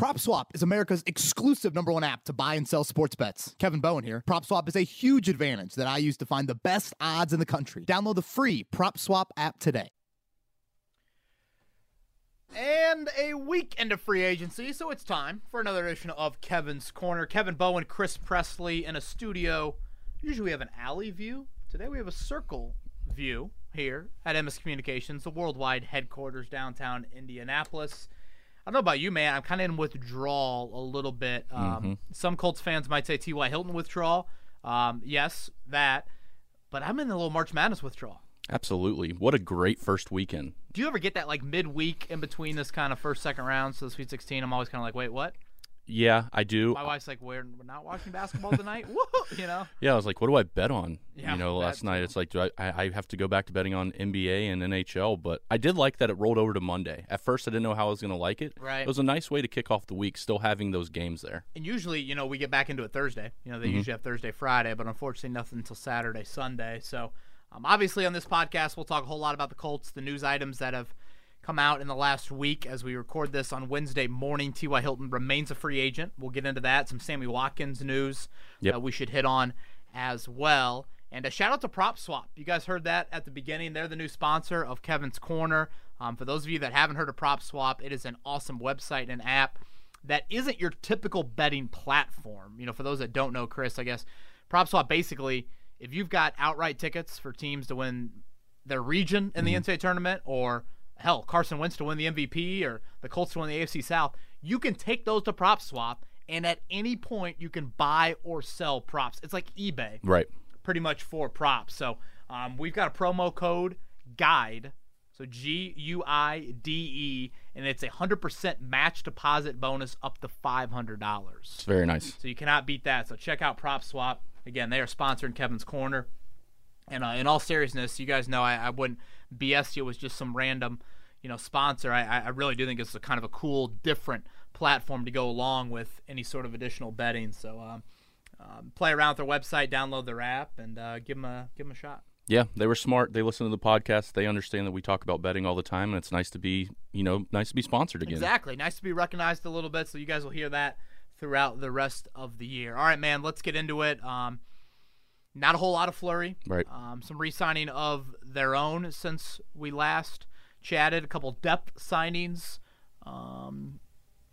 PropSwap is America's exclusive number one app to buy and sell sports bets. Kevin Bowen here. PropSwap is a huge advantage that I use to find the best odds in the country. Download the free PropSwap app today. And a week into free agency, so it's time for another edition of Kevin's Corner. Kevin Bowen, Chris Presley in a studio. Usually we have an alley view. Today we have a circle view here at Emmis Communications, the worldwide headquarters downtown Indianapolis. I don't know about you, man. I'm kind of in withdrawal a little bit. Um, Mm-hmm. Some Colts fans might say T.Y. Hilton withdrawal. Um, yes, that. But I'm in a little March Madness withdrawal. Absolutely. What a great first weekend. Do you ever get that like midweek in between this kind of first, second round, so the Sweet 16? I'm always kind of like, wait, what? Yeah, I do. My wife's like, we're, we're not watching basketball tonight? Woo! You know? Yeah, I was like, what do I bet on? Yeah, you know, last night it's like, do I, I I have to go back to betting on NBA and NHL, but I did like that it rolled over to Monday. At first, I didn't know how I was going to like it. Right. It was a nice way to kick off the week, still having those games there. And usually, you know, we get back into it Thursday. You know, they Mm-hmm. usually have Thursday, Friday, but unfortunately, nothing until Saturday, Sunday. So, um, obviously, on this podcast, we'll talk a whole lot about the Colts, the news items that have come out in the last week as we record this on Wednesday morning. T.Y. Hilton remains a free agent. We'll get into that. Some Sammy Watkins news Yep. that we should hit on as well. And a shout out to Prop Swap. You guys heard that at the beginning. They're the new sponsor of Kevin's Corner. Um, for those of you that haven't heard of Prop Swap, it is an awesome website and app that isn't your typical betting platform. You know, for those that don't know, Chris, I guess Prop Swap basically, if you've got outright tickets for teams to win their region in the NCAA tournament, or hell, Carson Wentz to win the MVP, or the Colts to win the AFC South, you can take those to prop swap, and at any point you can buy or sell props. It's like eBay Right. pretty much for props. So um, we've got a promo code guide. So G U I D E, and it's a hundred percent match deposit bonus up to five hundred dollars. It's very nice. So you cannot beat that. So check out Prop Swap. Again, they are sponsoring Kevin's Corner. And uh, in all seriousness, you guys know I, I wouldn't BS you was just some random, you know, sponsor. I, I- really do think it's a kind of a cool, different platform to go along with any sort of additional betting. So um, um, play around with their website, download their app, and uh, give them a give them a shot. Yeah, they were smart. They listen to the podcast. They understand that we talk about betting all the time, and it's nice to be, you know, nice to be sponsored again. Exactly. Nice to be recognized a little bit, so you guys will hear that throughout the rest of the year. All right, man. Let's get into it. Um, not a whole lot of flurry. Right. Um, some re-signing of their own since we last chatted. A couple depth signings. Um,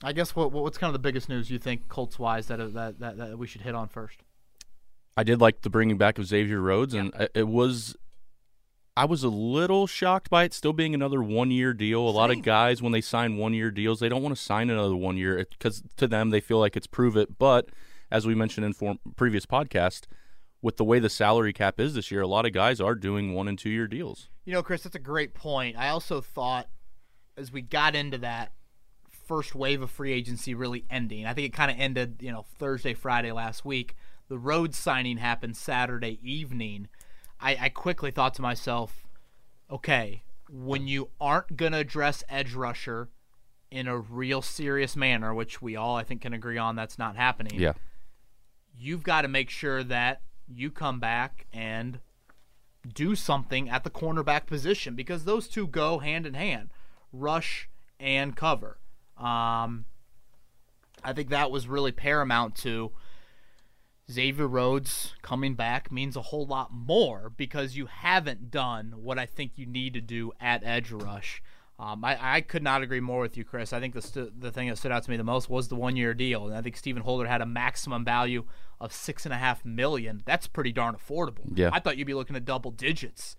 I guess what what's kind of the biggest news you think Colts wise that, that that that we should hit on first? I did like the bringing back of Xavier Rhodes, and it was. I was a little shocked by it still being another one year deal. A lot of guys, when they sign one year deals, they don't want to sign another one year because to them they feel like it's prove it. But as we mentioned in form, previous podcast, with the way the salary cap is this year, a lot of guys are doing one and two year deals. You know, Chris, that's a great point. I also thought as we got into that first wave of free agency really ending, I think it kind of ended, you know, Thursday, Friday last week. The road signing happened Saturday evening. I, I quickly thought to myself, okay, when you aren't going to address edge rusher in a real serious manner, which we all, I think, can agree on that's not happening Yeah, you've got to make sure that you come back and do something at the cornerback position because those two go hand in hand rush and cover. Um, I think that was really paramount to Xavier Rhodes coming back means a whole lot more because you haven't done what I think you need to do at edge rush. Um, I, I could not agree more with you, Chris. I think the, st- the thing that stood out to me the most was the one year deal, and I think Stephen Holder had a maximum value of six and a half million. That's pretty darn affordable. Yeah. I thought you'd be looking at double digits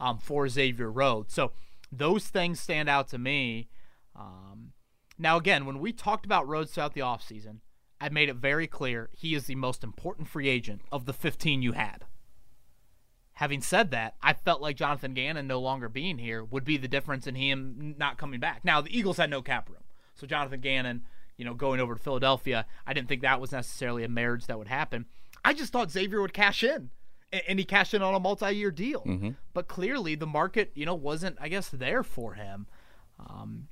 um, for Xavier Rhodes. So those things stand out to me. Um, now, again, when we talked about Rhodes throughout the offseason, I made it very clear he is the most important free agent of the 15 you had. Having said that, I felt like Jonathan Gannon no longer being here would be the difference in him not coming back. Now, the Eagles had no cap room. So Jonathan Gannon, you know, going over to Philadelphia, I didn't think that was necessarily a marriage that would happen. I just thought Xavier would cash in. And he cashed in on a multi-year deal. But clearly the market, you know, wasn't, I guess, there for him. Um,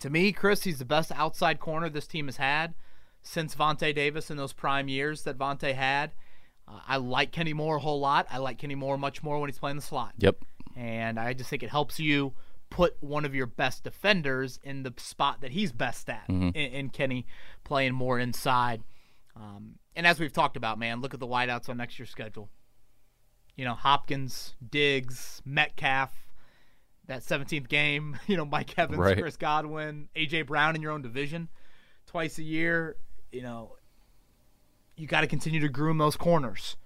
to me, Chris, he's the best outside corner this team has had since Vontae Davis in those prime years that Vontae had. Uh, I like Kenny Moore a whole lot. I like Kenny Moore much more when he's playing the slot. Yep. And I just think it helps you put one of your best defenders in the spot that he's best at, Mm-hmm. in, in Kenny playing more inside. Um, and as we've talked about, man, look at the wideouts on next year's schedule. You know, Hopkins, Diggs, Metcalf, that 17th game, you know, Mike Evans, Right. Chris Godwin, A.J. Brown in your own division twice a year. You know, you got to continue to groom those corners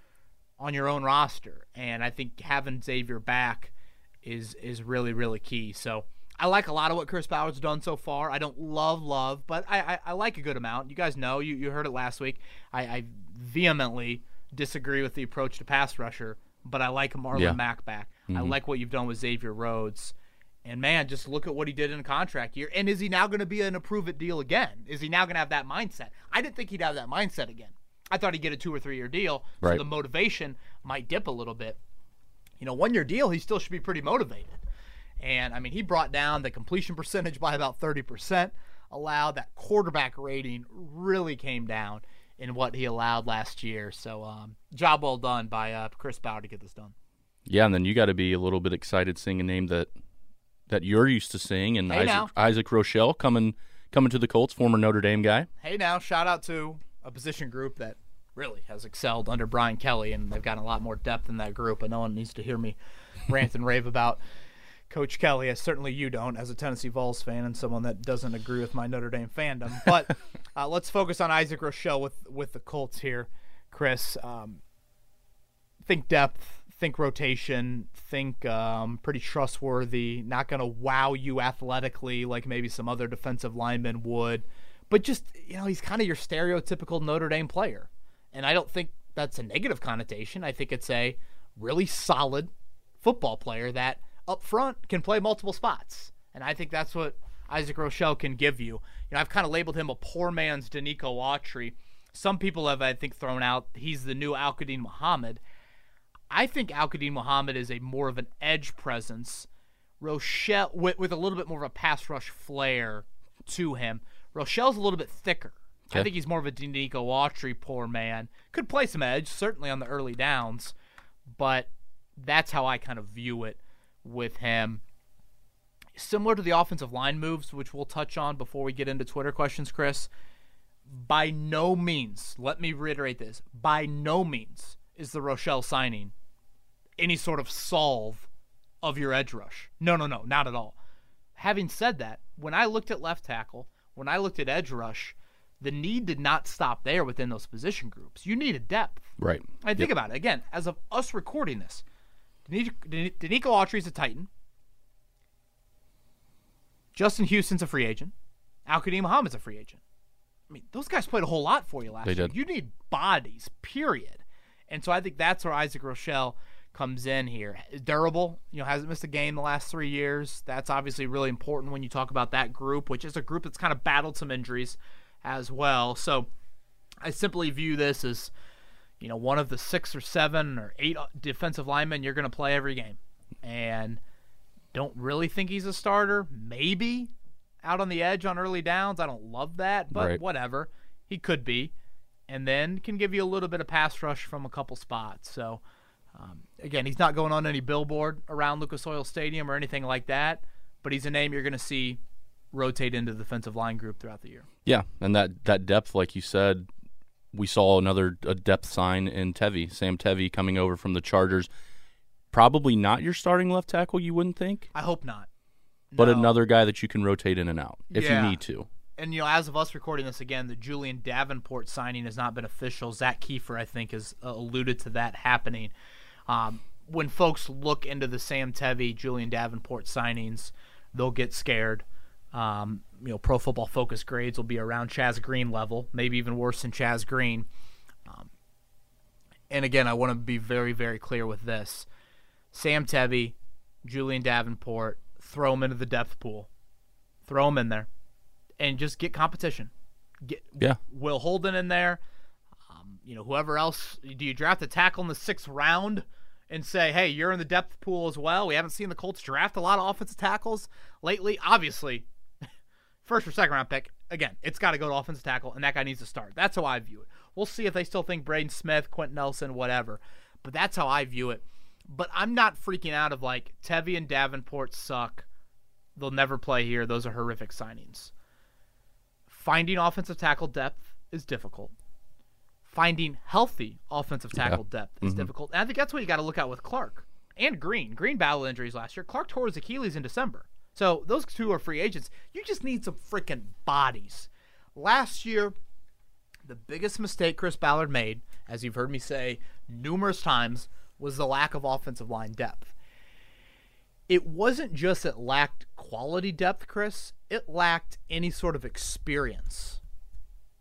on your own roster. And I think having Xavier back is is really, really key. So I like a lot of what Chris Ballard's done so far. I don't love love, but I, I, I like a good amount. You guys know, you, you heard it last week. I, I vehemently disagree with the approach to pass rusher, but I like Marlon Yeah. Mack back. I mm-hmm. like what you've done with Xavier Rhodes. And man, just look at what he did in a contract year. And is he now going to be an approve it deal again? Is he now going to have that mindset? I didn't think he'd have that mindset again. I thought he'd get a two or three year deal, so Right. the motivation might dip a little bit. You know, one year deal, he still should be pretty motivated. And I mean, he brought down the completion percentage by about 30%, allowed that quarterback rating really came down in what he allowed last year. So, um, job well done by uh, Chris Ballard to get this done. Yeah, and then you got to be a little bit excited seeing a name that that you're used to seeing, and Hey, Isaac. Isaac Rochell coming coming to the Colts, former Notre Dame guy. Hey, now, shout out to a position group that really has excelled under Brian Kelly, and they've gotten a lot more depth in that group. And no one needs to hear me rant and rave about Coach Kelly, as certainly you don't, as a Tennessee Vols fan and someone that doesn't agree with my Notre Dame fandom. But uh, let's focus on Isaac Rochell with with the Colts here, Chris. Um, think depth, think rotation, think um, pretty trustworthy. Not going to wow you athletically like maybe some other defensive linemen would, but just you know he's kind of your stereotypical Notre Dame player, and I don't think that's a negative connotation. I think it's a really solid football player that up front can play multiple spots, and I think that's what Isaac Rochell can give you. You know, I've kind of labeled him a poor man's Denico Autry. Some people have, I think, thrown out he's the new Al-Quadin Muhammad. I think Al-Quadin Muhammad is a more of an edge presence. Rochell with, with a little bit more of a pass rush flair to him. Rochell's a little bit thicker. I think he's more of a Denico Autry poor man. Could play some edge, certainly on the early downs, but that's how I kind of view it with him. Similar to the offensive line moves, which we'll touch on before we get into Twitter questions, Chris. By no means, let me reiterate this, by no means is the Rochell signing any sort of solve of your edge rush. No, no, no, not at all. Having said that, when I looked at left tackle, when I looked at edge rush, the need did not stop there within those position groups. You needed depth. Right. I think about it again as of us recording this. Denico Denico is a Titan. Justin Houston's a free agent. Al-Quadin Muhammad's a free agent. I mean, those guys played a whole lot for you last They year. did. You need bodies, period. And so I think that's where Isaac Rochell comes in here. Durable, you know, hasn't missed a game the last three years. That's obviously really important when you talk about that group, which is a group that's kind of battled some injuries as well. So I simply view this as, you know, one of the six or seven or eight defensive linemen you're going to play every game. And don't really think he's a starter. Maybe out on the edge on early downs. I don't love that, but Right. whatever. He could be. And then can give you a little bit of pass rush from a couple spots. So, um, again, he's not going on any billboard around Lucas Oil Stadium or anything like that, but he's a name you're going to see rotate into the defensive line group throughout the year. Yeah, and that that depth, like you said, we saw another a depth sign in Tevi, Sam Tevi coming over from the Chargers. Probably not your starting left tackle, you wouldn't think, I hope not. but No. another guy that you can rotate in and out if Yeah. you need to. and you know, as of us recording this again, the Julian Davenport signing has not been official. Zak Keefer, I think, has uh, alluded to that happening. Um, when folks look into the Sam Tevi, Julian Davenport signings, they'll get scared. Um, you know, Pro Football Focus grades will be around Chaz Green level, maybe even worse than Chaz Green. Um, and again, I want to be very, very clear with this: Sam Tevi, Julian Davenport, throw them into the depth pool, throw them in there and just get competition. Get Yeah. Will Holden in there. Um, you know, whoever else. Do you draft a tackle in the sixth round and say, "Hey, you're in the depth pool as well"? We haven't seen the Colts draft a lot of offensive tackles lately. Obviously, first or second round pick. Again, it's got to go to offensive tackle, and that guy needs to start. That's how I view it. We'll see if they still think Braden Smith, Quenton Nelson, whatever. But that's how I view it. But I'm not freaking out of like Tevi and Davenport suck They'll never play here. Those are horrific signings. Finding offensive tackle depth is difficult. Finding healthy offensive tackle depth is Mhm. difficult. And I think that's what you got to look at with Clark and Green. Green battled injuries last year. Clark tore his Achilles in December. So those two are free agents. You just need some freaking bodies. Last year, the biggest mistake Chris Ballard made, as you've heard me say numerous times, was the lack of offensive line depth. It wasn't just it lacked quality depth, Chris, it lacked any sort of experience.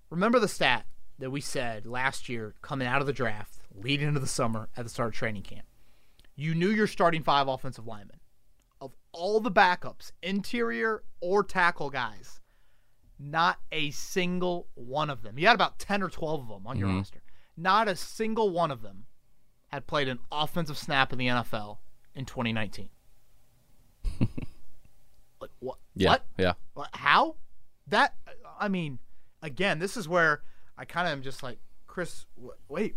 Remember the stat that we said last year coming out of the draft, leading into the summer at the start of training camp. You knew your starting five offensive linemen. Of all the backups, interior or tackle guys, not a single one of them. You had about 10 or 12 of them on your Mhm. roster. Not a single one of them had played an offensive snap in the NFL in 2019. like what? Yeah. What? Yeah. What? How? That I mean, again, this is where I kind of am just like Chris. Wait,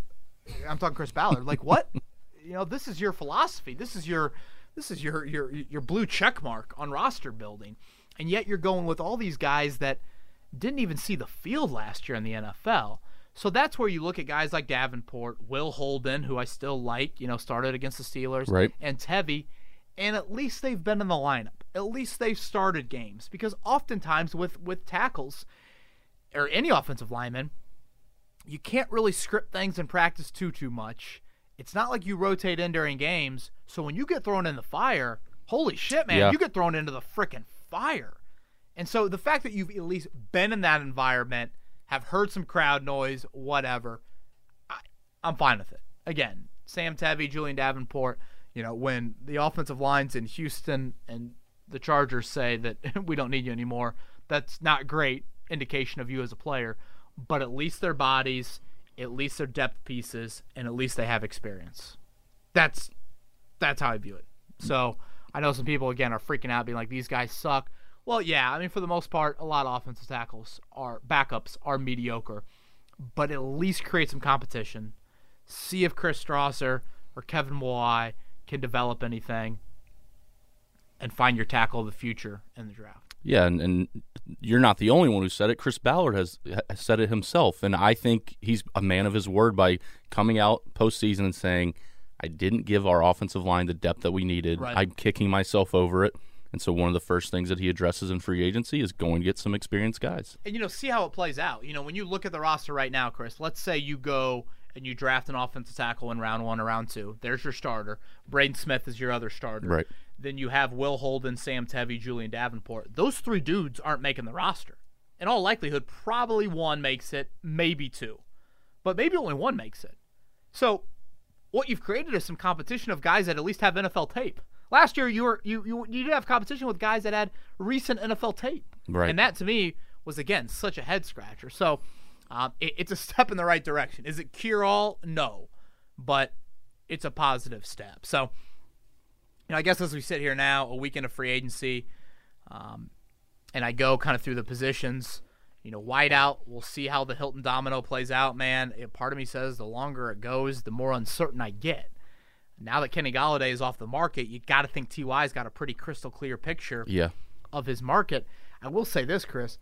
I'm talking Chris Ballard. Like what? you know, this is your philosophy. This is your this is your your your blue check mark on roster building, and yet you're going with all these guys that didn't even see the field last year in the NFL. So that's where you look at guys like Davenport, Will Holden, who I still like, you know, started against the Steelers, Right. and Tevi, and at least they've been in the lineup. At least they've started games because oftentimes with with tackles or any offensive lineman, you can't really script things in practice too too much. It's not like you rotate in during games, so when you get thrown in the fire, holy shit, man, Yeah. you get thrown into the freaking fire. And so the fact that you've at least been in that environment, have heard some crowd noise, whatever, I, I'm fine with it. Again, Sam Tevi, Julian Davenport, you know, when the offensive lines in Houston and the Chargers say that we don't need you anymore, that's not great indication of you as a player, but at least their bodies, at least they're depth pieces, and at least they have experience. That's that's how I view it. So I know some people again are freaking out, being like, "These guys suck." Well, yeah, I mean for the most part, a lot of offensive tackles are backups are mediocre, but at least create some competition. See if Chris Strasser or Kevin Walleye can develop anything, and find your tackle of the future in the draft. Yeah, and, and you're not the only one who said it. Chris Ballard has, has said it himself, and I think he's a man of his word by coming out postseason and saying, "I didn't give our offensive line the depth that we needed. Right. I'm kicking myself over it." And so, one of the first things that he addresses in free agency is going to get some experienced guys. and you know see how it plays out. You know when you look at the roster right now, Chris. Let's say you go and you draft an offensive tackle in round one or round two. There's your starter. Braden Smith is your other starter. Right. Then you have Will Holden, Sam Tevi, Julian Davenport. Those three dudes aren't making the roster. In all likelihood, probably one makes it, maybe two, but maybe only one makes it. So what you've created is some competition of guys that at least have NFL tape. Last year, you were you you, you did have competition with guys that had recent NFL tape, Right. And that to me was again such a head scratcher. So um, it, it's a step in the right direction. Is it cure all? No, but it's a positive step. So you know, I guess as we sit here now, a weekend of free agency, um, and I go kind of through the positions. You know, wideout. We'll see how the Hilton domino plays out, man. It- Part of me says the longer it goes, the more uncertain I get. Now that Kenny Golladay is off the market, you got to think Ty's got a pretty crystal clear picture Yeah. of his market. I will say this, Chris.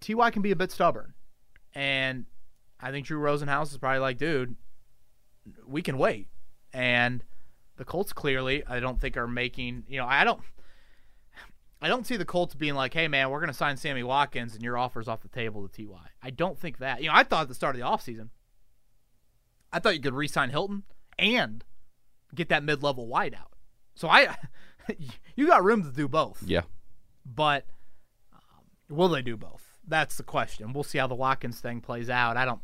Ty can be a bit stubborn, and I think Drew Rosenhaus is probably like, dude, we can wait. And the Colts clearly, I don't think are making. You know, I don't. I don't see the Colts being like, "Hey, man, we're going to sign Sammy Watkins, and your offer's off the table to Ty." I don't think that. You know, I thought at the start of the offseason, I thought you could re-sign Hilton and get that mid-level wideout. So I, you got room to do both Yeah. but um, will they do both? That's the question. We'll see how the Watkins thing plays out. I don't,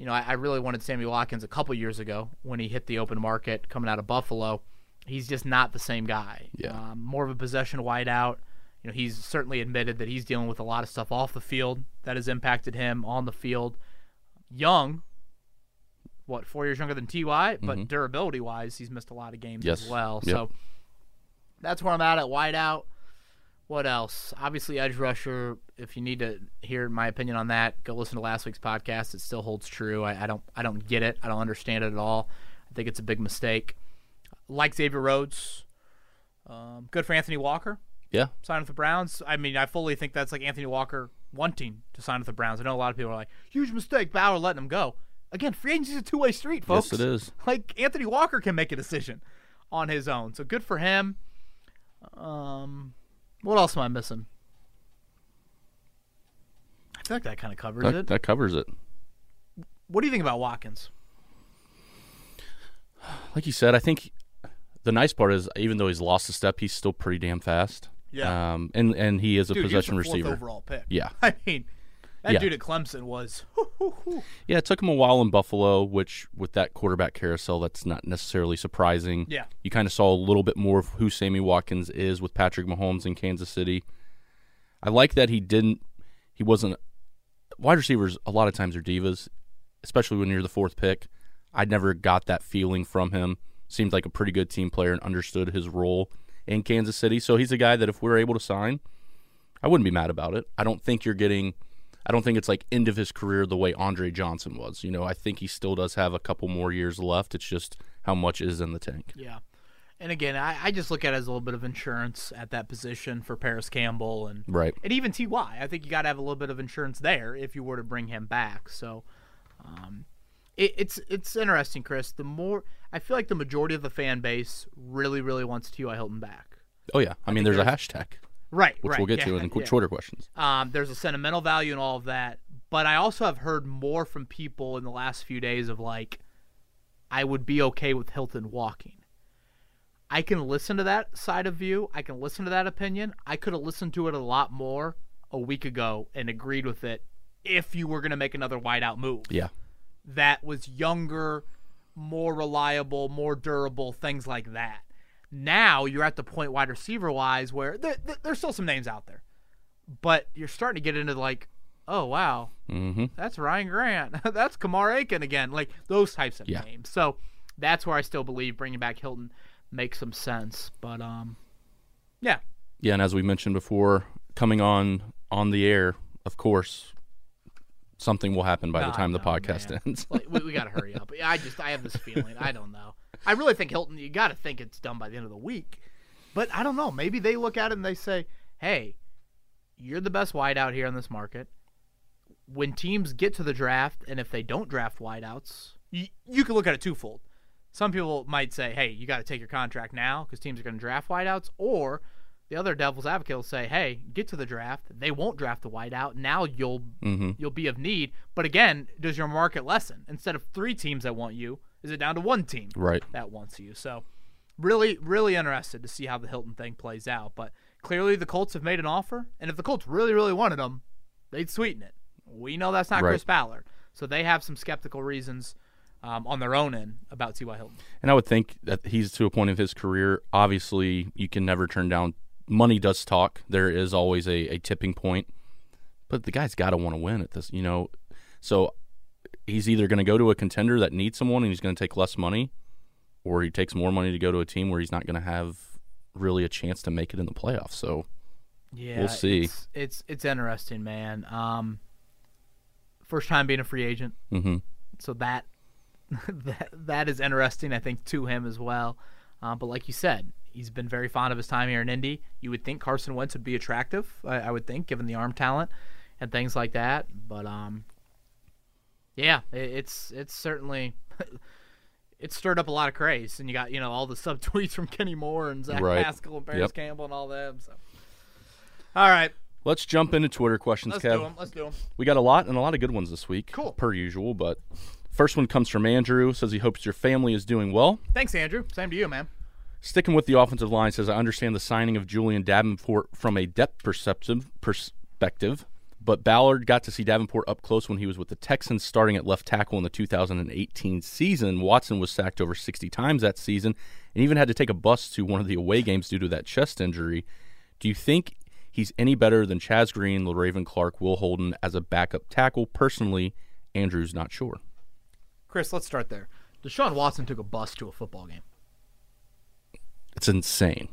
you know, I, I really wanted Sammy Watkins a couple years ago when he hit the open market coming out of Buffalo. He's just not the same guy. Yeah. Um, more of a possession wideout. You know, he's certainly admitted that he's dealing with a lot of stuff off the field that has impacted him on the field. Young, what, four years younger than Ty, but Mhm. durability wise, he's missed a lot of games Yes. as well. Yep. So that's where I'm at at wideout. What else? Obviously, edge rusher. If you need to hear my opinion on that, go listen to last week's podcast. It still holds true. I, I don't. I don't get it. I don't understand it at all. I think it's a big mistake. Like Xavier Rhodes, um, good for Anthony Walker. Yeah. sign with the Browns. I mean, I fully think that's like Anthony Walker wanting to sign with the Browns. I know a lot of people are like, huge mistake, Ballard letting him go. Again, free agency is a two way street, folks. Yes, it is. Like Anthony Walker can make a decision on his own, so good for him. Um, what else am I missing? I feel like that kind of covers That, it. that covers it. What do you think about Watkins? Like you said, I think the nice part is even though he's lost a step, he's still pretty damn fast. Yeah. Um, and and he is a Dude, possession he was fourth receiver. overall pick. Yeah. I mean, that Yeah. dude at Clemson was. Yeah, it took him a while in Buffalo, which with that quarterback carousel, that's not necessarily surprising. Yeah. You kind of saw a little bit more of who Sammy Watkins is with Patrick Mahomes in Kansas City. I like that he didn't he wasn't wide receivers a lot of times are divas, especially when you're the fourth pick. I never got that feeling from him. Seemed like a pretty good team player and understood his role in Kansas City. So he's a guy that if we're able to sign, I wouldn't be mad about it. I don't think you're getting I don't think it's like end of his career the way Andre Johnson was. You know, I think he still does have a couple more years left. It's just how much is in the tank. Yeah. And again, I, I just look at it as a little bit of insurance at that position for Parris Campbell and Right. and even Ty. I think you got to have a little bit of insurance there if you were to bring him back. So, um, it, it's it's interesting, Chris. The more I feel like the majority of the fan base really really wants T.Y. Hilton back. Oh yeah. I, mean, there's, a hashtag Right, which right, we'll get yeah, to in yeah. Twitter questions. Um, there's a sentimental value in all of that, but I also have heard more from people in the last few days of like, I would be okay with Hilton walking. I can listen to that side of view. I can listen to that opinion. I could have listened to it a lot more a week ago and agreed with it if you were going to make another wideout move Yeah. that was younger, more reliable, more durable, things like that. Now you're at the point wide receiver wise where there, there- there's still some names out there, but you're starting to get into like, oh wow, Mm-hmm. that's Ryan Grant, that's Kamar Aiken again, like those types of Yeah. names. So that's where I still believe bringing back Hilton makes some sense. But um, yeah, Yeah, and as we mentioned before, coming on on the air, of course, something will happen by the time the podcast man. ends. Like, we, we got to hurry up. I just I have this feeling. I don't know. I really think Hilton. You got to think it's done by the end of the week. But I don't know. Maybe they look at it and they say, "Hey, you're the best wideout here in this market. When teams get to the draft, and if they don't draft wideouts, you, you can look at it twofold. Some people might say, "Hey, you got to take your contract now because teams are going to draft wideouts," or the other devil's advocate will say, "Hey, get to the draft. They won't draft the wideout. Now you'll Mhm. you'll be of need." But again, does your market lessen? Instead of three teams that want you, is it down to one team Right. that wants you? So, really, really interested to see how the Hilton thing plays out. But clearly, the Colts have made an offer, and if the Colts really, really wanted him, they'd sweeten it. We know that's not Right. Chris Ballard, so they have some skeptical reasons um, on their own end about T.Y. Hilton. And I would think that he's to a point of his career. Obviously, you can never turn down. Money does talk. There is always a, a tipping point, but the guy's got to want to win at this. You know, so he's either going to go to a contender that needs someone and he's going to take less money, or he takes more money to go to a team where he's not going to have really a chance to make it in the playoffs. So Yeah, We'll see. It's it's, it's interesting, man. Um, first time being a free agent, hmm so that that that is interesting. I think to him as well. Uh, but like you said, he's been very fond of his time here in Indy. You would think Carson Wentz would be attractive. I, I would think, given the arm talent and things like that. But um, yeah, it's it's certainly. It stirred up a lot of craze, and you got you know all the subtweets from Kenny Moore and Zach Right. Pascal and Parris Yep. Campbell and all them. So, all right, let's jump into Twitter questions, let's Kev. do them. Let's do them. We got a lot and a lot of good ones this week. Cool. Per usual, but first one comes from Andrew. Says he hopes your family is doing well. Thanks, Andrew. Same to you, man. Sticking with the offensive line, says I understand the signing of Julian Davenport from a depth perceptive perspective, but Ballard got to see Davenport up close when he was with the Texans, starting at left tackle in the 2018 season. Watson was sacked over 60 times that season, and even had to take a bus to one of the away games due to that chest injury. Do you think he's any better than Chaz Green, Le'Raven Clark, Will Holden as a backup tackle? Personally, Andrew's not sure. Chris, let's start there. Deshaun Watson took a bus to a football game. It's insane.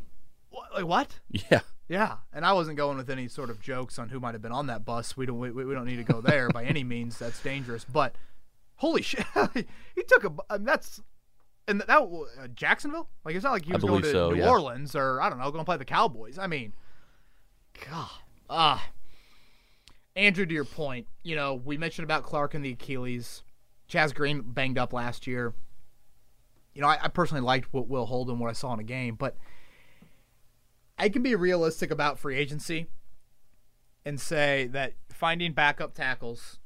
What, like what? Yeah. Yeah, and I wasn't going with any sort of jokes on who might have been on that bus. We don't we, we don't need to go there by any means. That's dangerous. But holy shit, he took a. mean, that's and that uh, Jacksonville. Like it's not like he I was going to so, New yeah. Orleans or I don't know, going to play the Cowboys. I mean, God. Ah. Andrew, to your point, you know, we mentioned about Clark and the Achilles. Chaz Green banged up last year. You know, I, I personally liked what Will Holden, what I saw in a game, but I can be realistic about free agency and say that finding backup tackles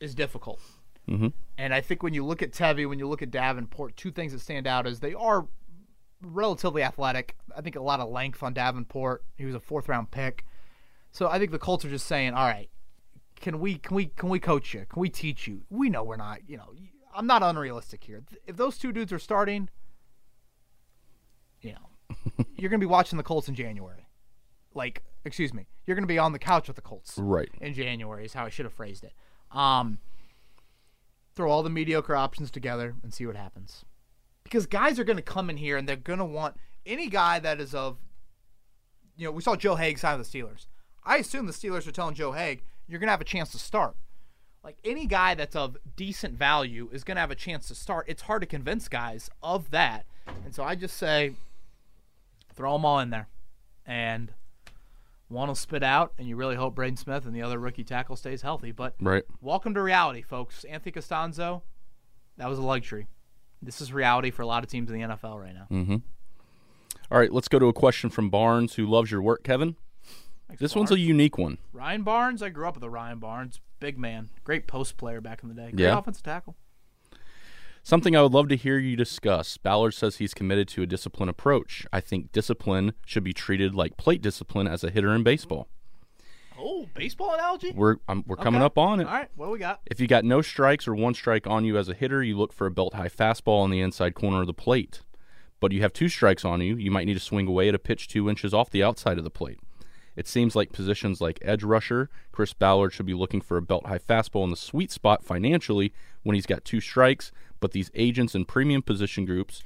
is difficult. Mm-hmm. And I think when you look at Tevi, when you look at Davenport, two things that stand out is they are relatively athletic. I think a lot of length on Davenport. He was a fourth round pick. So I think the Colts are just saying, all right, can we can we can we coach you? Can we teach you? We know we're not, you know, I'm not unrealistic here. If those two dudes are starting, you're going to be watching the Colts in January. Like, excuse me, you're going to be on the couch with the Colts Right. in January is how I should have phrased it. Um, throw all the mediocre options together and see what happens. Because guys are going to come in here and they're going to want any guy that is of, you know, we saw Joe Haeg sign with the Steelers. I assume the Steelers are telling Joe Haeg, you're going to have a chance to start. Like any guy that's of decent value is going to have a chance to start. It's hard to convince guys of that. And so I just say, throw them all in there. And one will spit out, and you really hope Braden Smith and the other rookie tackle stays healthy. But Right. welcome to reality, folks. Anthony Castonzo, that was a luxury. This is reality for a lot of teams in the NFL right now. Mm-hmm. All right, let's go to a question from Barnes, who loves your work, Kevin. Thanks, This one's a unique one. Ryan Barnes. I grew up with a Ryan Barnes, big man, great post player back in the day. Great Yeah. offensive tackle. Something I would love to hear you discuss. Ballard says he's committed to a discipline approach. I think discipline should be treated like plate discipline as a hitter in baseball. Oh, baseball analogy. We're um, we're coming Okay. up on it. All right, what do we got? If you got no strikes or one strike on you as a hitter, you look for a belt high fastball on the inside corner of the plate. But you have two strikes on you, you might need to swing away at a pitch two inches off the outside of the plate. It seems like positions like edge rusher, Chris Ballard should be looking for a belt high fastball in the sweet spot financially when he's got two strikes, but these agents and premium position groups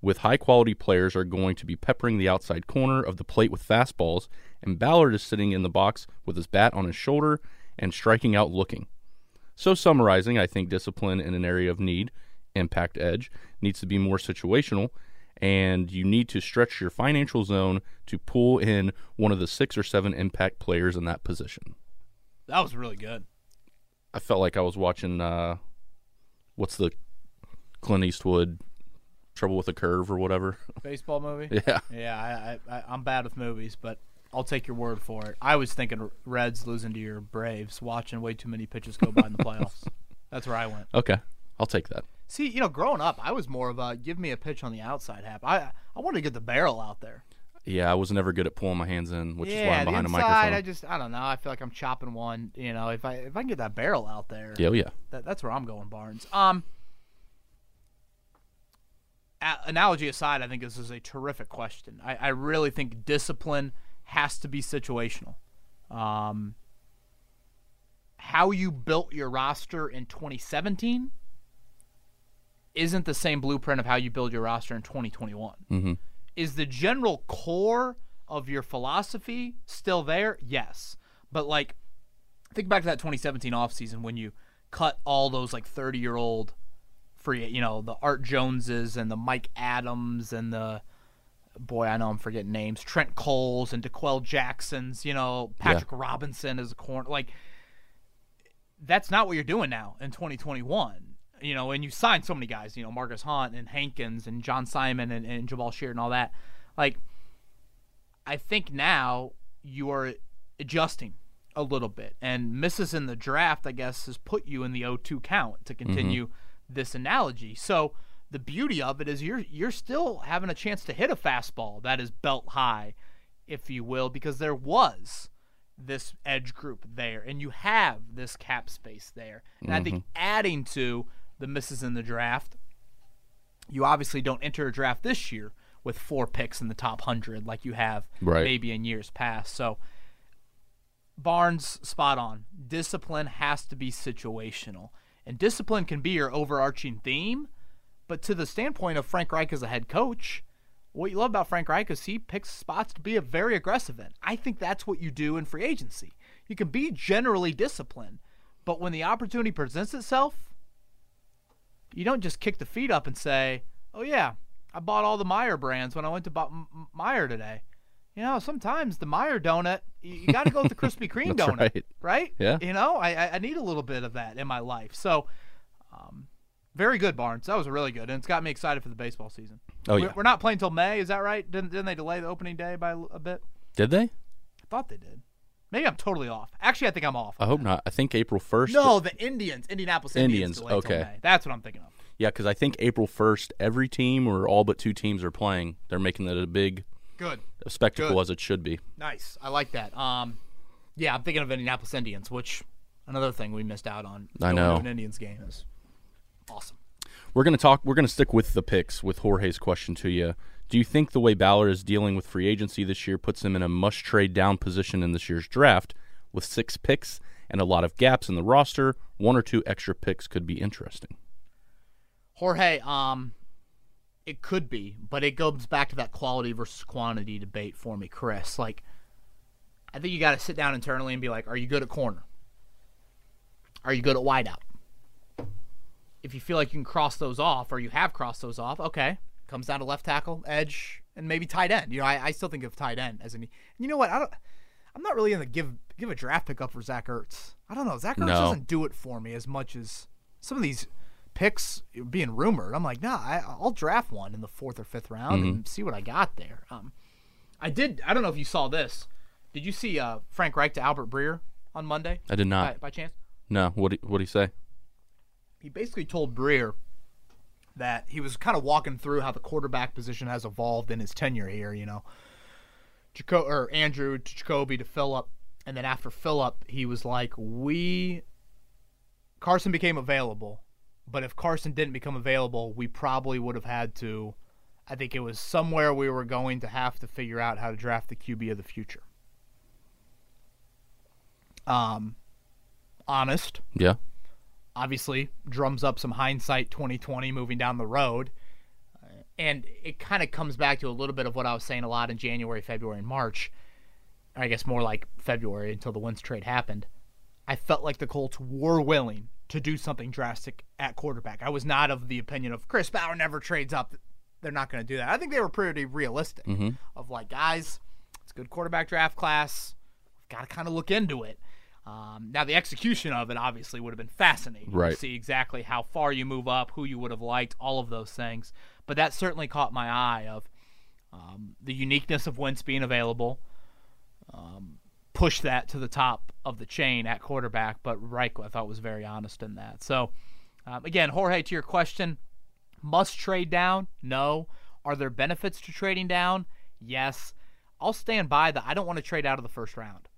with high quality players are going to be peppering the outside corner of the plate with fastballs, and Ballard is sitting in the box with his bat on his shoulder and striking out looking. So, summarizing, I think discipline in an area of need, impact edge, needs to be more situational, and you need to stretch your financial zone to pull in one of the six or seven impact players in that position. That was really good. I felt like I was watching, uh, what's the Clint Eastwood Trouble with a Curve or whatever? Baseball movie. yeah. Yeah, I, I, I'm bad with movies, but I'll take your word for it. I was thinking Reds losing to your Braves, watching way too many pitches go by in the playoffs. That's where I went. Okay. I'll take that. See, you know, growing up, I was more of a give me a pitch on the outside hap. I I wanted to get the barrel out there. Yeah, I was never good at pulling my hands in, which yeah, is why I'm the behind inside, a microphone. I just I don't know. I feel like I'm chopping one. You know, if I if I can get that barrel out there, yeah, oh, yeah. that, that's where I'm going, Barnes. Um, analogy aside, I think this is a terrific question. I, I really think discipline has to be situational. Um, how you built your roster in 2017 isn't the same blueprint of how you build your roster in 2021. Mm-hmm. Is the general core of your philosophy still there? Yes. But like think back to that 2017 offseason when you cut all those like 30 year old free, you know, the Art Joneses and the Mike Adams and the boy, I know I'm forgetting names, Trent Coles and D'Qwell Jacksons, you know, Patrick Robinson as a corner. Like that's not what you're doing now in 2021. You know, and you signed so many guys, you know, Margus Hunt and Hankins and John Simon and, and Jabaal Sheard and all that. Like, I think now you are adjusting a little bit. And misses in the draft, I guess, has put you in the 0-2 count to mm-hmm. continue this analogy. So the beauty of it is you're you're still having a chance to hit a fastball that is belt high, if you will, because there was this edge group there, and you have this cap space there. And I think mm-hmm. adding to the misses in the draft, you obviously don't enter a draft this year with four picks in the top hundred like you have Right. maybe in years past. So Barnes spot on. Discipline has to be situational. And discipline can be your overarching theme, but to the standpoint of Frank Reich as a head coach, what you love about Frank Reich is he picks spots to be a very aggressive in. I think that's what you do in free agency. You can be generally disciplined, but when the opportunity presents itself, you don't just kick the feet up and say, "Oh yeah, I bought all the Meijer brands when I went to buy M- Meijer today." you know, sometimes the Meijer donut, you, you got to go with the Krispy Kreme donut, right. right? Yeah. You know, I, I- need a little bit of that in my life. So, um, very good, Barnes. That was really good, and it's got me excited for the baseball season. Oh We're- yeah. We're not playing till May, is that right? Didn't, didn't they delay the opening day by a bit? Did they? I thought they did. Maybe I'm totally off. Actually, I think I'm off. I hope not. I think April first. no, the Indians, Indianapolis Indians. Indians, till okay. May. That's what I'm thinking of. Yeah, because I think April first, every team or all but two teams are playing. They're making it a big Good. spectacle Good. as it should be. Nice. I like that. Um, yeah, I'm thinking of Indianapolis Indians, which another thing we missed out on. I know. An Indians game is awesome. We're gonna talk. We're gonna stick with the picks with Jorge's question to you. Do you think the way Ballard is dealing with free agency this year puts him in a must trade down position in this year's draft with six picks and a lot of gaps in the roster? One or two extra picks could be interesting. Jorge, um, it could be, but it goes back to that quality versus quantity debate for me, Chris. Like, I think you got to sit down internally and be like, are you good at corner? Are you good at wideout? If you feel like you can cross those off, or you have crossed those off, okay. Comes down to left tackle, edge, and maybe tight end. You know, I, I still think of tight end as an. You know what? I don't. I'm not really in the give give a draft pick up for Zach Ertz. I don't know. Zach Ertz No. doesn't do it for me as much as some of these picks being rumored. I'm like, nah, I, I'll draft one in the fourth or fifth round and see what I got there. Um, I did. I don't know if you saw this. Did you see uh, Frank Reich to Albert Breer on Monday I did not. by chance? No. What do what do you say? He basically told Breer that he was kind of walking through how the quarterback position has evolved in his tenure here. You know, Jaco- or Andrew to Jacoby to Phillip, and then after Phillip, he was like, "We." Carson became available, but if Carson didn't become available, we probably would have had to. I think it was somewhere we were going to have to figure out how to draft the QB of the future. Um, honest Yeah. Obviously drums up some hindsight 2020 moving down the road. Uh, and it kind of comes back to a little bit of what i was saying a lot in january february and march. I guess more like february until the Wentz trade happened. I felt like the colts were willing to do something drastic at quarterback. I was not of the opinion of Chris Ballard never trades up. They're not going to do that. I think they were pretty realistic of like guys it's a good quarterback draft class. We've got to kind of look into it um, now, the execution of it obviously would have been fascinating right. to see exactly how far you move up, who you would have liked, all of those things. But that certainly caught my eye of um, the uniqueness of Wentz being available, um, push that to the top of the chain at quarterback. But Reich, I thought, was very honest in that. So, um, again, Jorge, to your question, must trade down? No. Are there benefits to trading down? Yes. I'll stand by that. I don't want to trade out of the first round.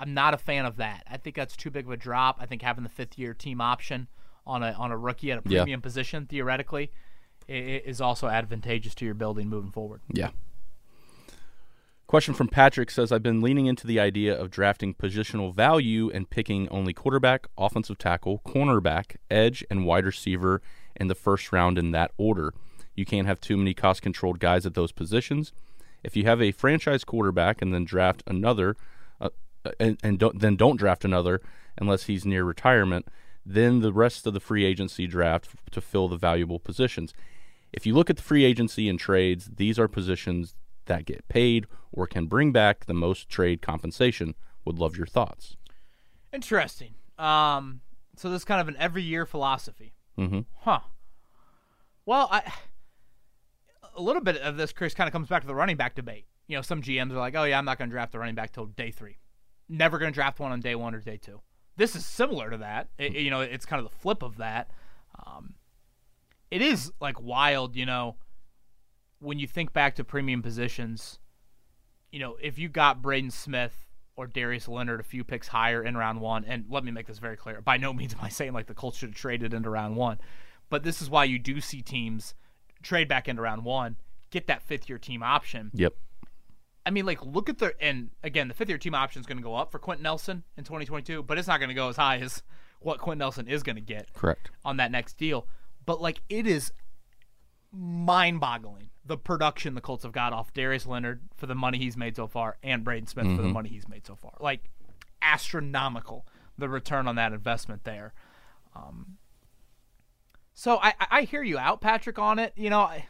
I'm not a fan of that. I think that's too big of a drop. I think having the fifth year team option on a on a rookie at a Yeah. premium position theoretically is also advantageous to your building moving forward. Yeah. Question from Patrick says I've been leaning into the idea of drafting positional value and picking only quarterback, offensive tackle, cornerback, edge, and wide receiver in the first round in that order. You can't have too many cost controlled guys at those positions. If you have a franchise quarterback and then draft another, and, and don't, then don't draft another unless he's near retirement, then the rest of the free agency draft to fill the valuable positions. If you look at the free agency and trades, these are positions that get paid or can bring back the most trade compensation. Would love your thoughts. Interesting. Um, so this is kind of an every year philosophy. Mm-hmm. Huh. Well, I a little bit of this, Chris, kind of comes back to the running back debate. You know, some GMs are like, "Oh yeah, I'm not going to draft a running back till day three. Never going to draft one on day one or day two. This is similar to that. It- you know, it's kind of the flip of that. Um, it is like wild, you know, when you think back to premium positions. You know, if you got Braden Smith or Darius Leonard a few picks higher in round one, and let me make this very clear: by no means am I saying like the Colts should have traded into round one, but this is why you do see teams trade back into round one, get that fifth year team option. Yep. I mean, like, look at the and again, the fifth year team option is going to go up for Quenton Nelson in 2022, but it's not going to go as high as what Quenton Nelson is going to get Correct. on that next deal. But like, it is mind-boggling the production the Colts have got off Darius Leonard for the money he's made so far, and Braden Smith for the money he's made so far. Like, astronomical the return on that investment there. Um, so I, I I hear you out, Patrick, on it. You know, I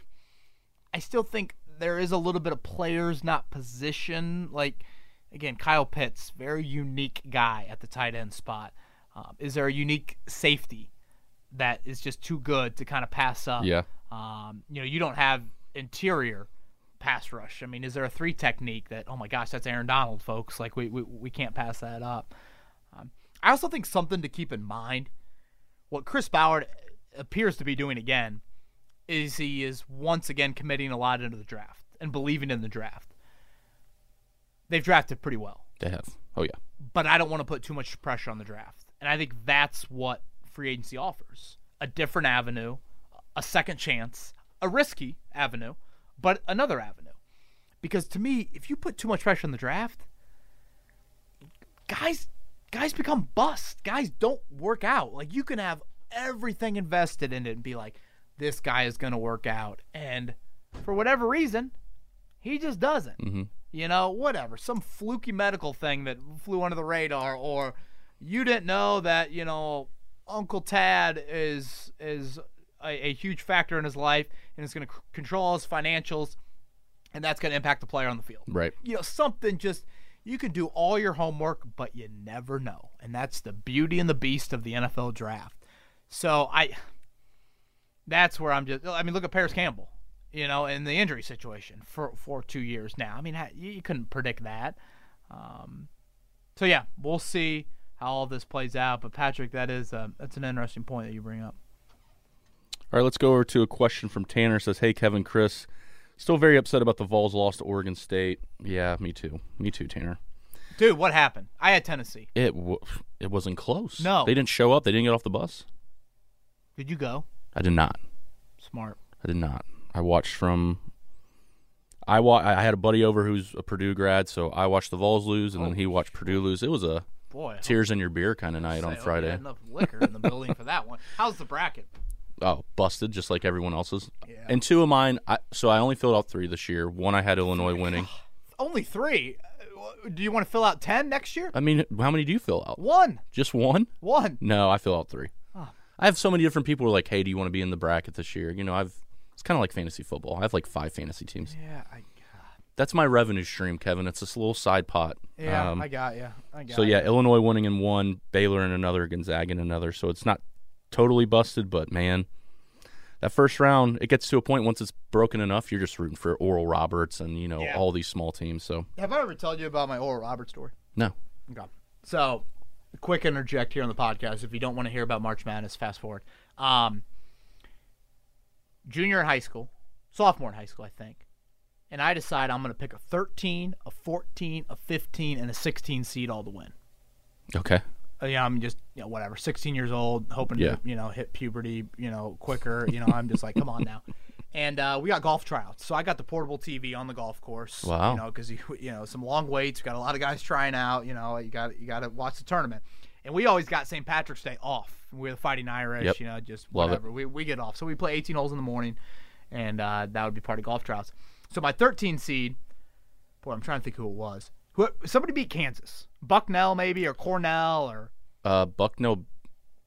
I still think there is a little bit of players, not position. Like again, Kyle Pitts, very unique guy at the tight end spot. Um, is there a unique safety that is just too good to kind of pass up? Yeah. Um, you know, you don't have interior pass rush. I mean, is there a three technique that? Oh my gosh, that's Aaron Donald, folks. Like we we, we can't pass that up. Um, I also think something to keep in mind. What Chris Ballard appears to be doing again is he is once again committing a lot into the draft and believing in the draft. They've drafted pretty well, They have. Oh yeah. but I don't want to put too much pressure on the draft. And I think that's what free agency offers a different avenue, a second chance, a risky avenue, but another avenue. Because to me, if you put too much pressure on the draft, guys guys become bust. Guys don't work out. Like you can have everything invested in it and be like, this guy is going to work out. And for whatever reason, he just doesn't. Mhm. You know, whatever. Some fluky medical thing that flew under the radar, or you didn't know that, you know, Uncle Tad is is a, a huge factor in his life and is going to c- control his financials, and that's going to impact the player on the field Right. you know something just you can do all your homework but you never know and that's the beauty and the beast of the NFL draft so i that's where i'm just i mean look at Parris Campbell you know in the injury situation for for 2 years now i mean you you couldn't predict that um so yeah we'll see how all this plays out but Patrick that is uh, that's an interesting point that you bring up All right, let's go over to a question from Tanner. It says, "Hey Kevin, Chris, still very upset about the Vols loss to Oregon State. Yeah, me too. Me too, Tanner. dude what happened i had Tennessee It w- it wasn't close. No. they didn't show up. They didn't get off the bus. did you go I did not. smart I did not. I watched from. I wa- I had a buddy over who's a Purdue grad, so I watched the Vols lose, and then he watched Purdue lose. It was a boy tears in your beer kind of night on Say, oh, Friday. enough liquor in the building for that one. How's the bracket? Oh, busted, just like everyone else's. Yeah. And two of mine, I, so I only filled out three this year. One I had Illinois winning. Only three. Uh, Do you want to fill out ten next year? I mean, how many do you fill out? One. Just one? One. No, I fill out three. I have so many different people who are like, "Hey, do you want to be in the bracket this year?" You know, I've it's kind of like fantasy football. I have like five fantasy teams. Yeah, I, got That's my revenue stream, Kevin. It's this little side pot. yeah, Um, I got you. I got so yeah, ya. Illinois winning in one, Baylor in another, Gonzaga in another. So it's not totally busted, but man, that first round it gets to a point once it's broken enough, you're just rooting for Oral Roberts and you know Yeah. all these small teams. So Have I ever told you about my Oral Roberts story? no, Okay. So, quick interject here on the podcast. If you don't want to hear about March Madness, fast forward. Um, junior in high school, sophomore in high school, I think. And I decide I'm going to pick a 13, a 14, a 15, and a 16 seed all to win. okay, Uh, yeah, I'm just you know whatever, 16 years old, hoping Yeah. to you know hit puberty, you know quicker. You know, I'm just like, come on now. And uh, we got golf tryouts, so I got the portable TV on the golf course. Wow. You know, because you you know some long waits. We got a lot of guys trying out. You know, you got you got to watch the tournament. And we always got St. Patrick's Day off. We're the Fighting Irish. Yep. You know, just Love it. whatever. We we get off, so we play 18 holes in the morning, and uh, that would be part of golf tryouts. So my 13 seed, boy, I'm trying to think who it was. Who somebody beat Kansas, Bucknell maybe or Cornell or uh, Bucknell.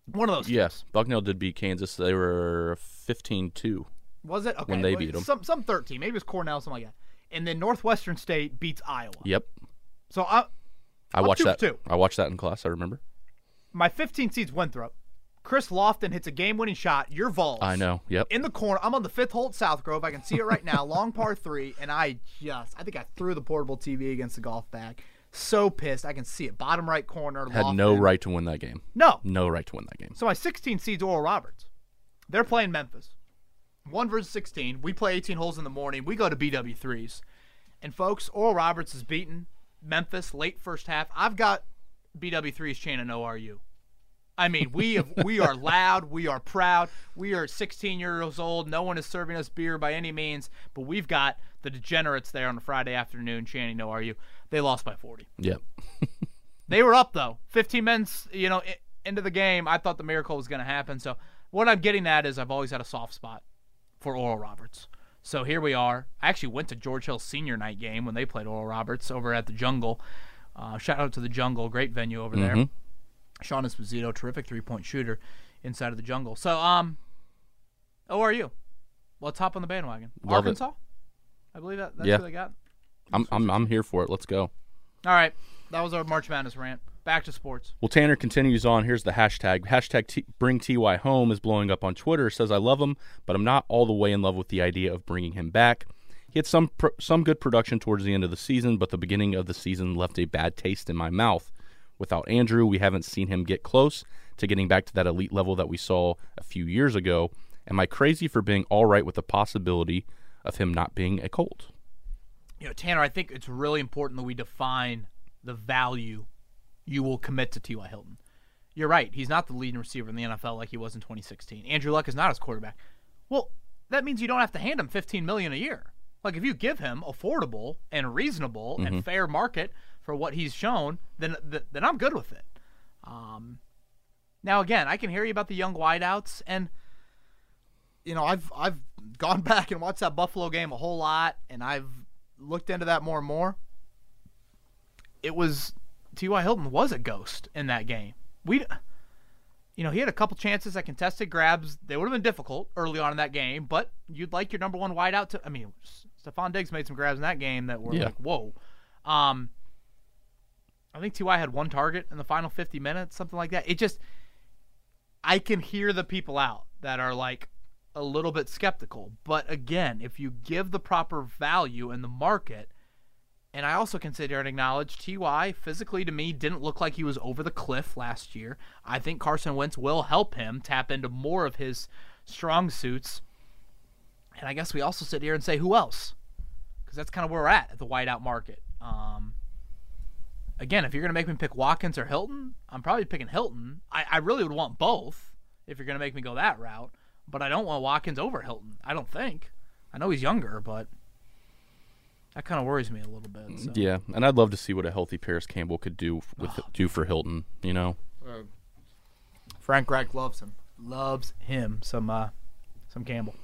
one of those. Yes, Bucknell did beat Kansas. They were 15-2. Was it? Okay. When they well, beat 'em. Some some 13. Maybe it was Cornell, something like that. And then Northwestern State beats Iowa. Yep, So I, I I'm watched that. two. I watched that in class. I remember. my 15 seeds Winthrop. Chris Lofton hits a game-winning shot. Your Vols. I know. Yep. In the corner, I'm on the fifth hole at South Grove. I can see it right now. long par three, and I just, I think I threw the portable TV against the golf bag. So pissed. I can see it. Bottom right corner. Had no right to win that game. No. No right to win that game. So my 16 seeds Oral Roberts. They're playing Memphis. One versus 16. We play 18 holes in the morning. We go to BW3s. And folks, Oral Roberts is beaten Memphis late first half. I've got BW3s chanting ORU. I mean, we have, we are loud, we are proud, we are 16 years old. No one is serving us beer by any means, but we've got the degenerates there on a Friday afternoon chanting ORU. They lost by 40. Yep. They were up though, 15 minutes, you know, into the game. I thought the miracle was going to happen. So what I'm getting at is I've always had a soft spot for Oral Roberts. So here we are. I actually went to George Hill senior night game when they played Oral Roberts over at the Jungle. Uh, shout out to the Jungle, great venue over there. Mhm. Sean Esposito, terrific three point shooter inside of the Jungle. So um, ORU, let's hop on the bandwagon. Love it. Arkansas. I believe that that's Yeah. who they got. I'm I'm I'm here for it. Let's go. All right, that was our March Madness rant. Back to sports. Well, Tanner continues on. Here's the hashtag. Hashtag T- bring TY home is blowing up on Twitter. Says, I love him, but I'm not all the way in love with the idea of bringing him back. He had some pr- some good production towards the end of the season, but the beginning of the season left a bad taste in my mouth. Without Andrew, we haven't seen him get close to getting back to that elite level that we saw a few years ago. Am I crazy for being all right with the possibility of him not being a Colt? You know, Tanner, I think it's really important that we define the value you will commit to T.Y. Hilton. You're right. He's not the leading receiver in the NFL like he was in 2016. Andrew Luck is not his quarterback. Well, that means you don't have to hand him 15 million a year. Like if you give him affordable and reasonable and fair market for what he's shown, then th- then I'm good with it. Um, now again, I can hear you about the young wideouts, and you know I've I've gone back and watched that Buffalo game a whole lot, and I've looked into that more and more. It was T.Y. Hilton was a ghost in that game. We, you know, he had a couple chances at contested grabs. They would have been difficult early on in that game, but you'd like your number one wideout to. I mean, Stefon Diggs made some grabs in that game that were Yeah. like, whoa. Um, I think Ty had one target in the final 50 minutes, something like that. It just, I can hear the people out that are like a little bit skeptical. But again, if you give the proper value in the market, and I also consider and acknowledge Ty physically to me didn't look like he was over the cliff last year. I think Carson Wentz will help him tap into more of his strong suits. And I guess we also sit here and say who else, because that's kind of where we're at at the wideout market. Um, again, if you're to make me pick Watkins or Hilton, I'm probably picking Hilton. I, I really would want both if you're to make me go that route, but I don't want Watkins over Hilton. I don't think. I know he's younger, but that kind of worries me a little bit. So. Yeah, and I'd love to see what a healthy Parris Campbell could do with do for Hilton. You know, Frank Reich loves him. Loves him. Some uh, some Campbell.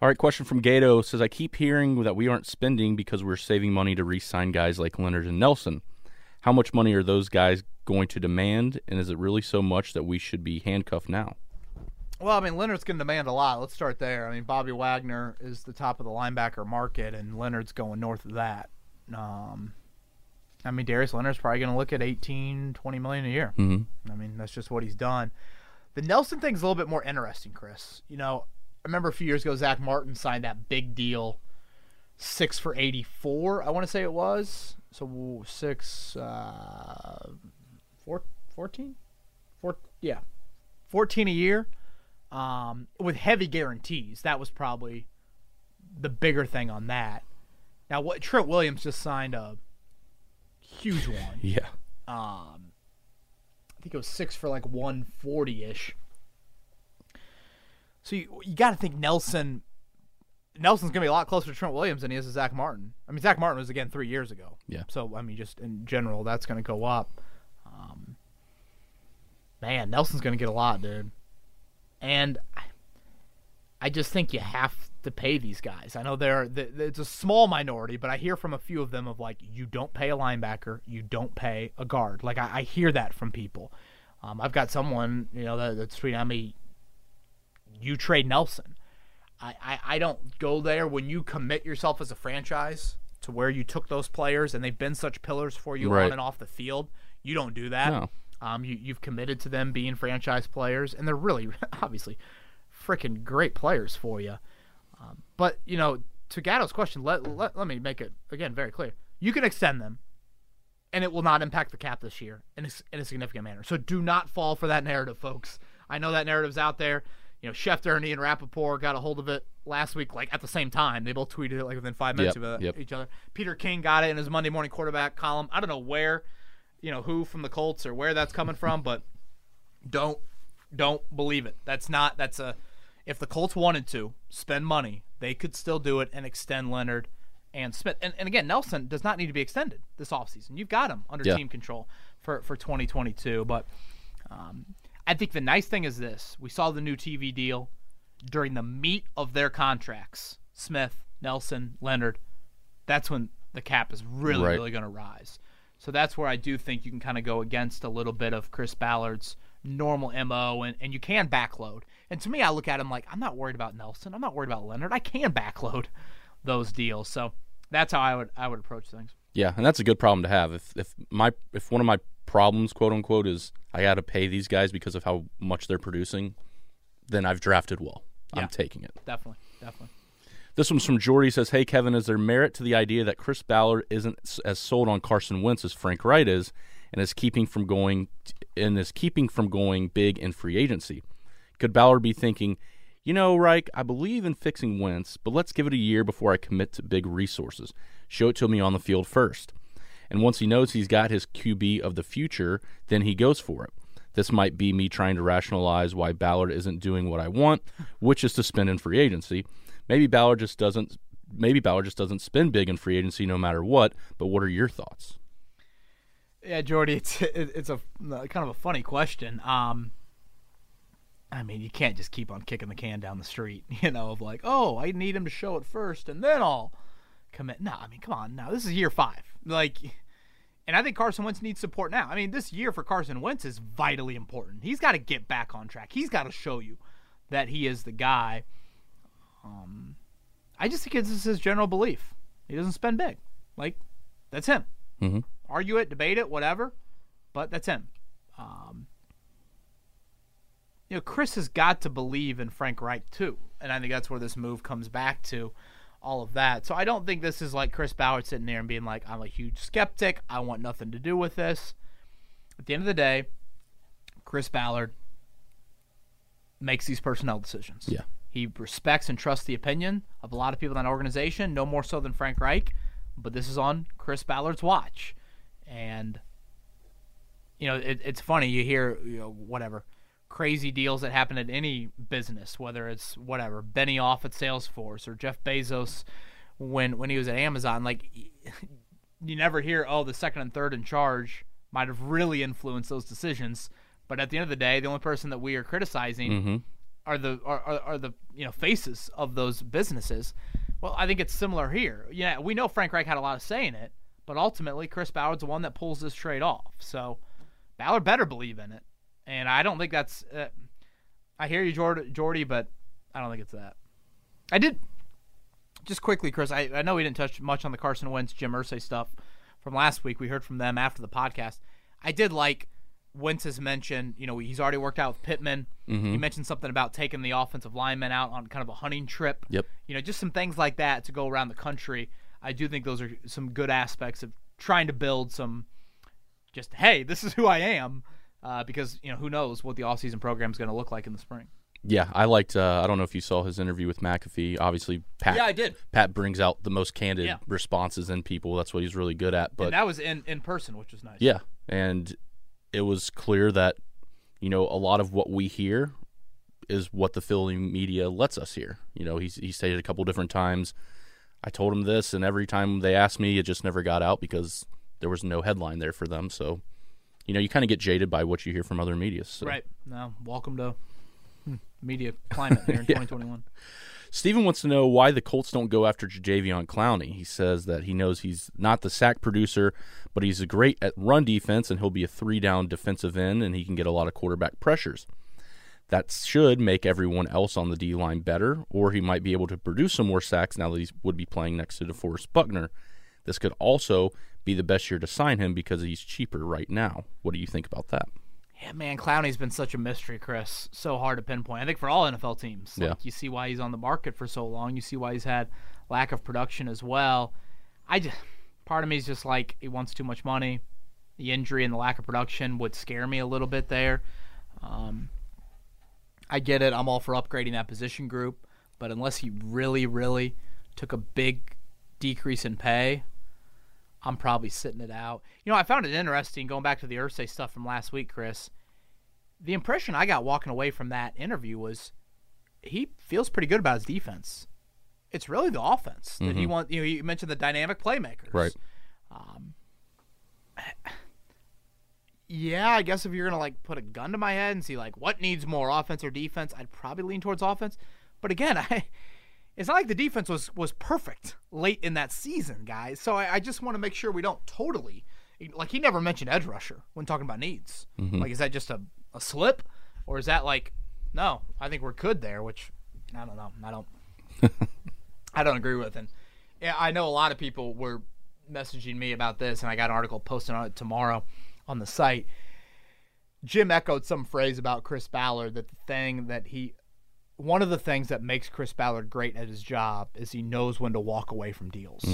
All right, question from Gato says I keep hearing that we aren't spending because we're saving money to re-sign guys like Leonard and Nelson. How much money are those guys going to demand, and is it really so much that we should be handcuffed now? Well, I mean, Leonard's going to demand a lot. Let's start there. I mean, Bobby Wagner is the top of the linebacker market, and Leonard's going north of that. Um, I mean, Darius Leonard's probably going to look at 18, 20 million a year. Mm-hmm. I mean, that's just what he's done. The Nelson thing's a little bit more interesting, Chris. You know, I remember a few years ago, Zack Martin signed that big deal, six for 84, I want to say it was. So six, uh, four, 14? Four, yeah, 14 a year um, with heavy guarantees. That was probably the bigger thing on that. Now, what Trent Williams just signed a huge one. Yeah, Um, I think it was six for like 140 ish. So you, you got to think Nelson. Nelson's gonna be a lot closer to Trent Williams than he is to Zack Martin. I mean, Zack Martin was again three years ago. Yeah. So I mean, just in general, that's gonna go up. Um, man, Nelson's gonna get a lot, dude. And I- I just think you have to pay these guys. I know they're th- th- it's a small minority, but I hear from a few of them of like you don't pay a linebacker, you don't pay a guard. Like I, I hear that from people. Um, I've got someone you know that, that's tweeting at me. You trade Nelson. I, I, I don't go there when you commit yourself as a franchise to where you took those players and they've been such pillars for you Right. on and off the field. You don't do that. No. Um, you, you've committed to them being franchise players, and they're really, obviously, freaking great players for you. Um, but you know, to Gatto's question, let, let let me make it again very clear. You can extend them, and it will not impact the cap this year in a, in a significant manner. So do not fall for that narrative, folks. I know that narrative's out there. You know, Schefter and Ian Rapoport got a hold of it last week, like at the same time. They both tweeted it like within five minutes Yep, of uh, yep. each other. Peter King got it in his Monday morning quarterback column. I don't know where, you know, who from the Colts or where that's coming from, but don't don't believe it. That's not that's a if the Colts wanted to spend money, they could still do it and extend Leonard and Smith. And, and again, Nelson does not need to be extended this offseason. You've got him under Yeah. team control for, for 2022. But um, I think the nice thing is this we saw the new TV deal during the meat of their contracts Smith, Nelson, Leonard. That's when the cap is really, Right. really going to rise. So that's where I do think you can kind of go against a little bit of Chris Ballard's normal MO and, and you can backload. And to me, I look at him like, I'm not worried about Nelson. I'm not worried about Leonard. I can backload. those deals. So that's how I would I would approach things. Yeah, and that's a good problem to have. If if my if one of my problems, quote unquote, is I got to pay these guys because of how much they're producing, then I've drafted well. Yeah. I'm taking it. Definitely, definitely. This one's from Jordy. Says, "Hey Kevin, is there merit to the idea that Chris Ballard isn't as sold on Carson Wentz as Frank Reich is, and is keeping from going and is keeping from going big in free agency? Could Ballard be thinking, you know, Reich, I believe in fixing Wentz, but let's give it a year before I commit to big resources. Show it to me on the field first. And once he knows he's got his QB of the future, then he goes for it. This might be me trying to rationalize why Ballard isn't doing what I want, which is to spend in free agency. Maybe Ballard just doesn't. Maybe Ballard just doesn't spend big in free agency no matter what. But what are your thoughts? Yeah, Jordy, it's it's a kind of a funny question. Um, I mean, you can't just keep on kicking the can down the street, you know, of like, oh, I need him to show it first, and then I'll commit. No, I mean, come on, now this is year five, like, and I think Carson Wentz needs support now. I mean, this year for Carson Wentz is vitally important. He's got to get back on track. He's got to show you that he is the guy. Um, I just think it's just his general belief. He doesn't spend big, like, that's him Mm-hmm. argue it, debate it, whatever. But that's him. Um, you know, Chris has got to believe in Frank Reich too, and I think that's where this move comes back to all of that. So I don't think this is like Chris Ballard sitting there and being like, "I'm a huge skeptic. I want nothing to do with this." At the end of the day, Chris Ballard makes these personnel decisions. Yeah. He respects and trusts the opinion of a lot of people in that organization, no more so than Frank Reich. But this is on Chris Ballard's watch, and you know it, it's funny you hear you know whatever crazy deals that happen at any business, whether it's whatever Benioff at Salesforce or Jeff Bezos when when he was at Amazon. Like you never hear, oh, the second and third in charge might have really influenced those decisions. But at the end of the day, the only person that we are criticizing Mm-hmm. Are the are, are, are the you know faces of those businesses. Well, I think it's similar here. Yeah, we know Frank Reich had a lot of say in it, but ultimately Chris Ballard's the one that pulls this trade off. So Ballard better believe in it, and I don't think that's. Uh, I hear you, Jordy, Jordy, but I don't think it's that. I did just quickly, Chris. I, I know we didn't touch much on the Carson Wentz, Jim Irsay stuff from last week. We heard from them after the podcast. I did like Wentz's mentioned, You know, he's already worked out with Pittman. Mm-hmm. He mentioned something about taking the offensive linemen out on kind of a hunting trip. Yep. You know, just some things like that to go around the country. I do think those are some good aspects of trying to build some. Just hey, this is who I am, uh, because you know who knows what the offseason program is going to look like in the spring. Yeah, I liked. Uh, I don't know if you saw his interview with McAfee. Obviously, Pat. Yeah, I did. Pat brings out the most candid Yeah. responses in people. That's what he's really good at. But and that was in in person, which was nice. Yeah, and it was clear that you know a lot of what we hear is what the Philly media lets us hear. You know, he's he stated a couple different times. I told him this, and every time they asked me, it just never got out because there was no headline there for them. So, you know, you kind of get jaded by what you hear from other media. So. Right. Now, welcome to hmm, media climate here in Yeah. 2021. Steven wants to know why the Colts don't go after Jadeveon Clowney. He says that he knows he's not the sack producer, but he's great at run defense, and he'll be a three down defensive end, and he can get a lot of quarterback pressures. That should make everyone else on the D line better, or he might be able to produce some more sacks now that he would be playing next to DeForest Buckner. This could also be the best year to sign him because he's cheaper right now. What do you think about that? Yeah, man, Clowney's been such a mystery, Chris. So hard to pinpoint. I think for all NFL teams. Like, Yeah. You see why he's on the market for so long. You see why he's had lack of production as well. I just, part of me is just like he wants too much money. The injury and the lack of production would scare me a little bit there. Um, I get it. I'm all for upgrading that position group, but unless he really, really took a big decrease in pay, I'm probably sitting it out. You know, I found it interesting going back to the Irsay stuff from last week, Chris. The impression I got walking away from that interview was he feels pretty good about his defense. It's really the offense that he mm-hmm. wants. You know, you mentioned the dynamic playmakers. Right. Um, yeah, I guess if you're gonna like put a gun to my head and see like what needs more offense or defense, I'd probably lean towards offense. But again, I it's not like the defense was was perfect late in that season, guys. So I, I just want to make sure we don't totally like he never mentioned edge rusher when talking about needs. Mm-hmm. Like, is that just a, a slip, or is that like no? I think we're good there. Which I don't know. I don't. I don't agree with. And Yeah, I know a lot of people were messaging me about this, and I got an article posted on it tomorrow on the site. Jim echoed some phrase about Chris Ballard that the thing that he, one of the things that makes Chris Ballard great at his job is he knows when to walk away from deals.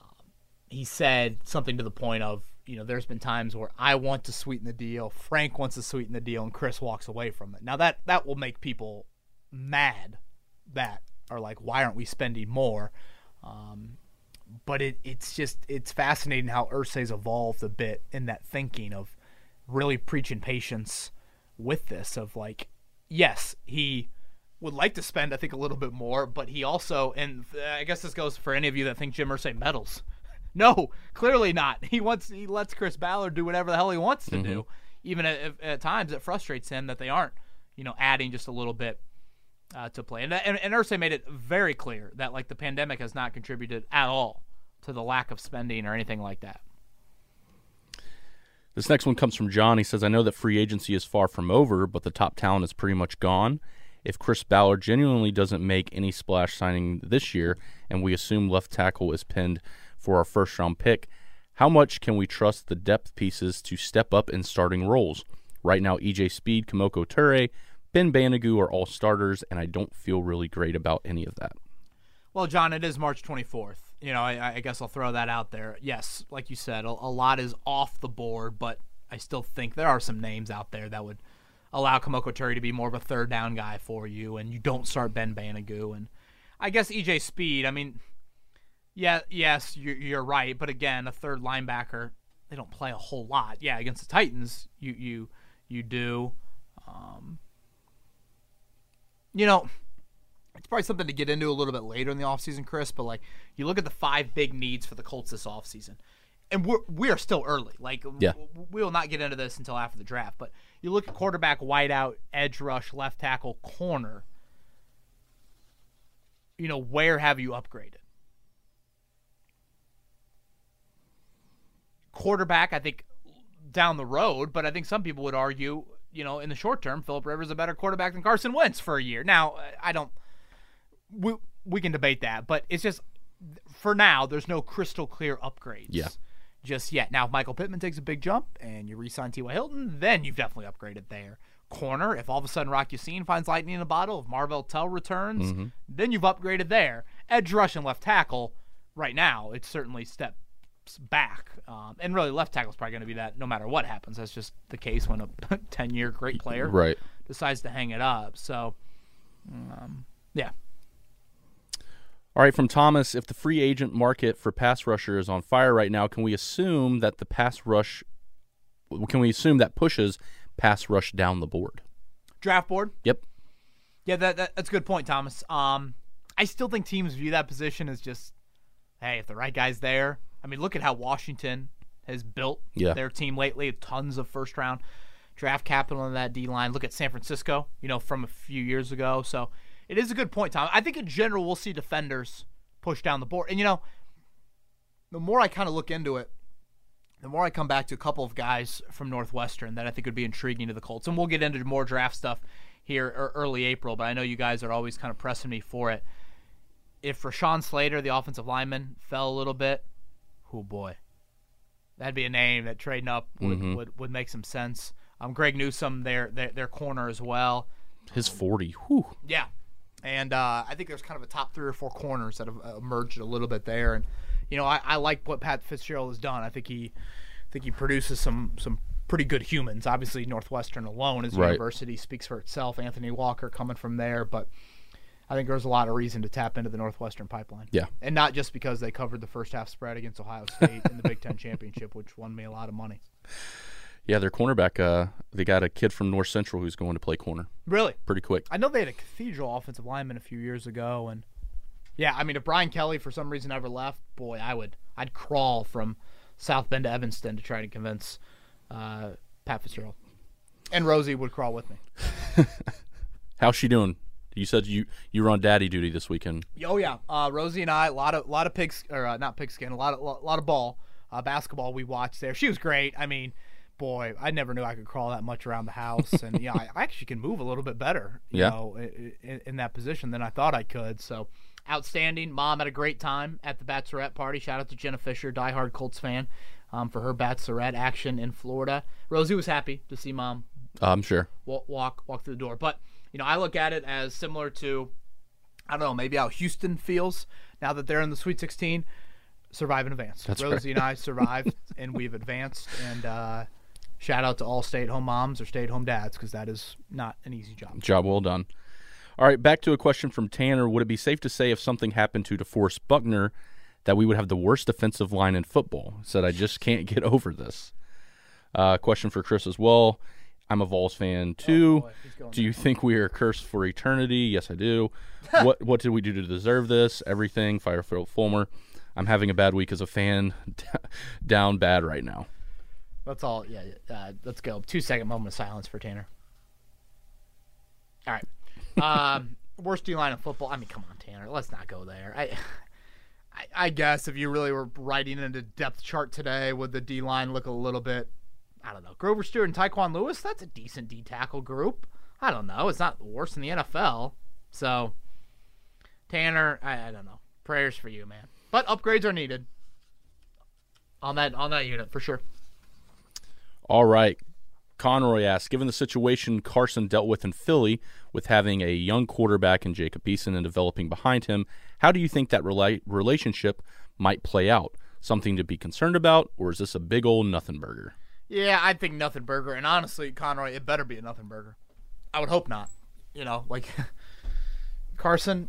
Um, he said something to the point of, you know, there's been times where I want to sweeten the deal, Frank wants to sweeten the deal, and Chris walks away from it. Now that that will make people mad that are like, why aren't we spending more? Um, but it, it's just it's fascinating how Irsay's evolved a bit in that thinking of really preaching patience with this of like yes he would like to spend I think a little bit more but he also and I guess this goes for any of you that think Jim Irsay meddles. No clearly not. He wants he lets Chris Ballard do whatever the hell he wants to do even at, at times it frustrates him that they aren't you know adding just a little bit uh, to play. And, and and Irsay made it very clear that like the pandemic has not contributed at all to the lack of spending or anything like that. This next one comes from John. He says, I know that free agency is far from over, but the top talent is pretty much gone. If Chris Ballard genuinely doesn't make any splash signing this year, and we assume left tackle is pinned for our first round pick, how much can we trust the depth pieces to step up in starting roles? Right now, EJ Speed, Kemoko Turay, Ben Banogu are all starters, and I don't feel really great about any of that. Well, John, it is March 24th. You know, I, I guess I'll throw that out there. Yes, like you said, a, a lot is off the board, but I still think there are some names out there that would allow Kemoko Turay to be more of a third down guy for you, and you don't start Ben Banogu. And I guess EJ Speed, I mean, yeah, yes, you're, you're right, but again, a third linebacker, they don't play a whole lot. Yeah, against the Titans, you you you do. Um, you know, it's probably something to get into a little bit later in the offseason, Chris, but like you look at the five big needs for the Colts this offseason. And we're we are still early. Like Yeah. we will not get into this until after the draft. But you look at quarterback, wideout, edge rush, left tackle, corner. You know, where have you upgraded? Quarterback, I think down the road, but I think some people would argue, you know, in the short term, Philip Rivers is a better quarterback than Carson Wentz for a year. Now, I don't we we can debate that, but it's just for now there's no crystal clear upgrades. Yeah. Just yet. Now, if Michael Pittman takes a big jump and you re-sign T.Y. Hilton, then you've definitely upgraded there. Corner, if all of a sudden Rock Ya-Sin finds lightning in a bottle, if Marvell Tell returns, mm-hmm. then you've upgraded there. Edge rush and left tackle, right now, it's certainly steps back. Um, and really, left tackle is probably going to be that no matter what happens. That's just the case when a 10 year great player Right. decides to hang it up. So, um, yeah. All right, from Thomas, if the free agent market for pass rusher is on fire right now, can we assume that the pass rush can we assume that pushes pass rush down the board? Draft board. Yep. Yeah, that, that that's a good point, Thomas. Um, I still think teams view that position as just, hey, if the right guy's there. I mean, look at how Washington has built Yeah. their team lately. Tons of first round draft capital in that D line. Look at San Francisco, you know, from a few years ago. So it is a good point, Tom. I think in general we'll see defenders push down the board. And you know, the more I kind of look into it, the more I come back to a couple of guys from Northwestern that I think would be intriguing to the Colts. And we'll get into more draft stuff here er- early April, but I know you guys are always kind of pressing me for it. If Rashawn Slater, the offensive lineman, fell a little bit, oh boy, that'd be a name that trading up would, would, would make some sense. Um, Greg Newsom, their, their their corner as well. His 40. Whew. Yeah, and uh, I think there's kind of a top three or four corners that have uh, emerged a little bit there. And you know, I, I like what Pat Fitzgerald has done. I think he, I think he produces some some pretty good humans. Obviously, Northwestern alone as a Right. university speaks for itself. Anthony Walker coming from there, but I think there's a lot of reason to tap into the Northwestern pipeline. Yeah. and not just because they covered the first half spread against Ohio State in the Big Ten championship, which won me a lot of money. Yeah, their cornerback, uh, they got a kid from North Central who's going to play corner Really, pretty quick. I know they had a Cathedral offensive lineman a few years ago, and yeah, I mean, if Brian Kelly for some reason ever left, boy, I would, I'd crawl from South Bend to Evanston to try to convince uh, Pat Fitzgerald, and Rosie would crawl with me. How's she doing? You said you you were on daddy duty this weekend. Oh yeah, uh, Rosie and I, a lot of, lot of pigs, or uh, not pigskin, a lot of, lot, lot of ball, uh, basketball we watched there. She was great. I mean, boy, I never knew I could crawl that much around the house, and yeah, I, I actually can move a little bit better, you Yeah. know, in, in, in that position than I thought I could. So, outstanding. Mom had a great time at the Bachelorette party. Shout out to Jenna Fisher, diehard Colts fan, um, for her Bachelorette action in Florida. Rosie was happy to see mom I'm sure. walk walk, walk through the door. But you know, I look at it as similar to I don't know, maybe how Houston feels now that they're in the Sweet 16. Survive and advance. That's Rosie and I survived, and we've advanced. And uh, shout out to all stay-at-home moms or stay-at-home dads because that is not an easy job. Job well done. All right, back to a question from Tanner. Would it be safe to say if something happened to DeForest Buckner that we would have the worst defensive line in football? Said I just can't get over this. Uh, question for Chris as well. I'm a Vols fan too. boy, he's going do you think we are cursed for eternity? Yes, I do. what What did we do to deserve this? Everything. Fire Phil Fulmer. I'm having a bad week as a fan. Down bad right now. That's all. Yeah. Uh, let's go. Two second moment of silence for Tanner. All right. Um, worst D line in football. I mean, come on, Tanner. Let's not go there. I, I, I guess if you really were writing into depth chart today, would the D line look a little bit? I don't know. Grover Stewart and Tyquan Lewis. That's a decent D tackle group. I don't know. It's not worst in the NFL. So, Tanner, I, I don't know. Prayers for you, man. But upgrades are needed on that on that unit for sure. All right. Conroy asks, given the situation Carson dealt with in Philly, with having a young quarterback in Jacob Eason and developing behind him, how do you think that rela- relationship might play out? Something to be concerned about, or is this a big old nothing burger? Yeah, I think nothing burger, and honestly, Conroy, it better be a nothing burger. I would hope not. You know, like Carson.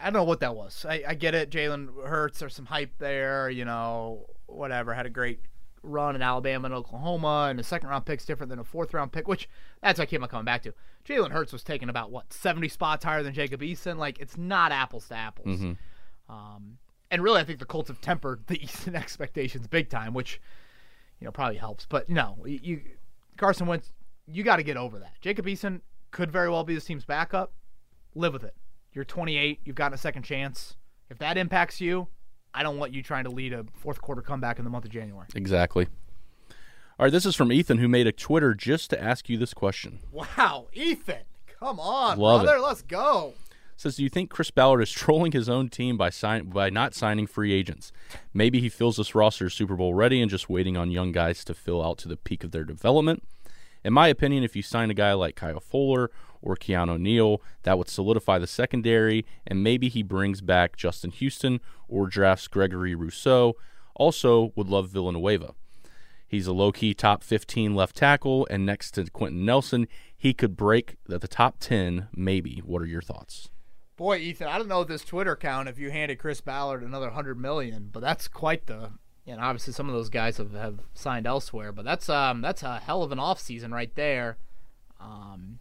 I don't know what that was. I, I get it. Jalen Hurts. There's some hype there. You know, whatever. Had a great run in Alabama and Oklahoma, and a second round pick's different than a fourth round pick, which that's what I keep on coming back to. Jalen Hurts was taken about what 70 spots higher than Jacob Eason. Like it's not apples to apples. Um, and really, I think the Colts have tempered the Eason expectations big time, which you know probably helps. But no, you, Carson Wentz, you got to get over that. Jacob Eason could very well be this team's backup. Live with it. You're 28. You've gotten a second chance. If that impacts you, I don't want you trying to lead a fourth quarter comeback in the month of January. Exactly. All right, this is from Ethan, who made a Twitter just to ask you this question. Wow, Ethan, come on, Love brother, it. let's go. Says, "Do you think Chris Ballard is trolling his own team by sign by not signing free agents? Maybe he feels this roster is Super Bowl ready and just waiting on young guys to fill out to the peak of their development. In my opinion, if you sign a guy like Kyle Fuller or Keanu Neal, that would solidify the secondary, and maybe he brings back Justin Houston or drafts Gregory Rousseau. Also, would love Villanueva." He's a low key top 15 left tackle, and next to Quenton Nelson, he could break the, the top 10, maybe. What are your thoughts? Boy, Ethan, I don't know this Twitter account if you handed Chris Ballard another hundred million, but that's quite the. And obviously, some of those guys have, have signed elsewhere, but that's um that's a hell of an offseason right there. Um,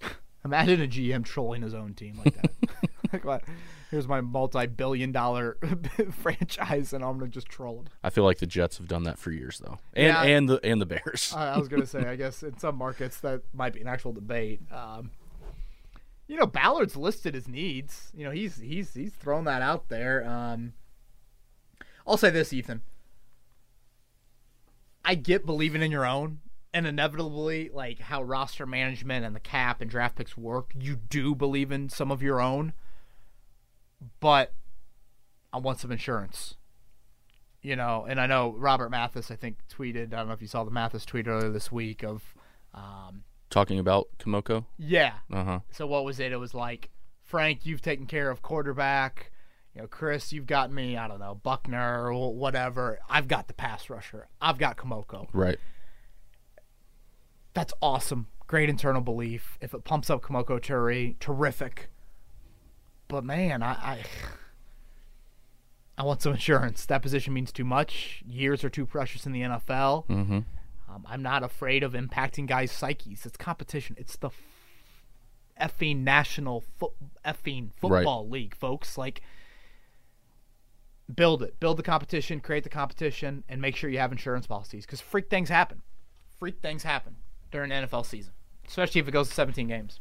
imagine a GM trolling his own team like that. Here's my multi-billion-dollar franchise, and I'm gonna just troll him. I feel like the Jets have done that for years, though, and Yeah. and the and the Bears. I, I was gonna say, I guess in some markets that might be an actual debate. Um, you know, Ballard's listed his needs. You know, he's he's he's thrown that out there. Um, I'll say this, Ethan. I get believing in your own, and inevitably, like how roster management and the cap and draft picks work, you do believe in some of your own. But I want some insurance you know, and I know Robert Mathis, I think, tweeted. I don't know if you saw the Mathis tweet earlier this week of, um, Talking about Kemoko. yeah. Uh huh. So what was it? It was like, Frank, you've taken care of quarterback. You know, Chris, you've got me. I don't know, Buckner or whatever. I've got the pass rusher. I've got Kemoko. Right. That's awesome. Great internal belief. If it pumps up Kemoko Turay, terrific. But man, I, I I want some insurance. That position means too much. Years are too precious in the NFL. Mm-hmm. Um, I'm not afraid of impacting guys' psyches. It's competition. It's the effing national foot effing football league, folks. Like, build it, build the competition, create the competition, and make sure you have insurance policies because freak things happen. Freak things happen during NFL season, especially if it goes to 17 games.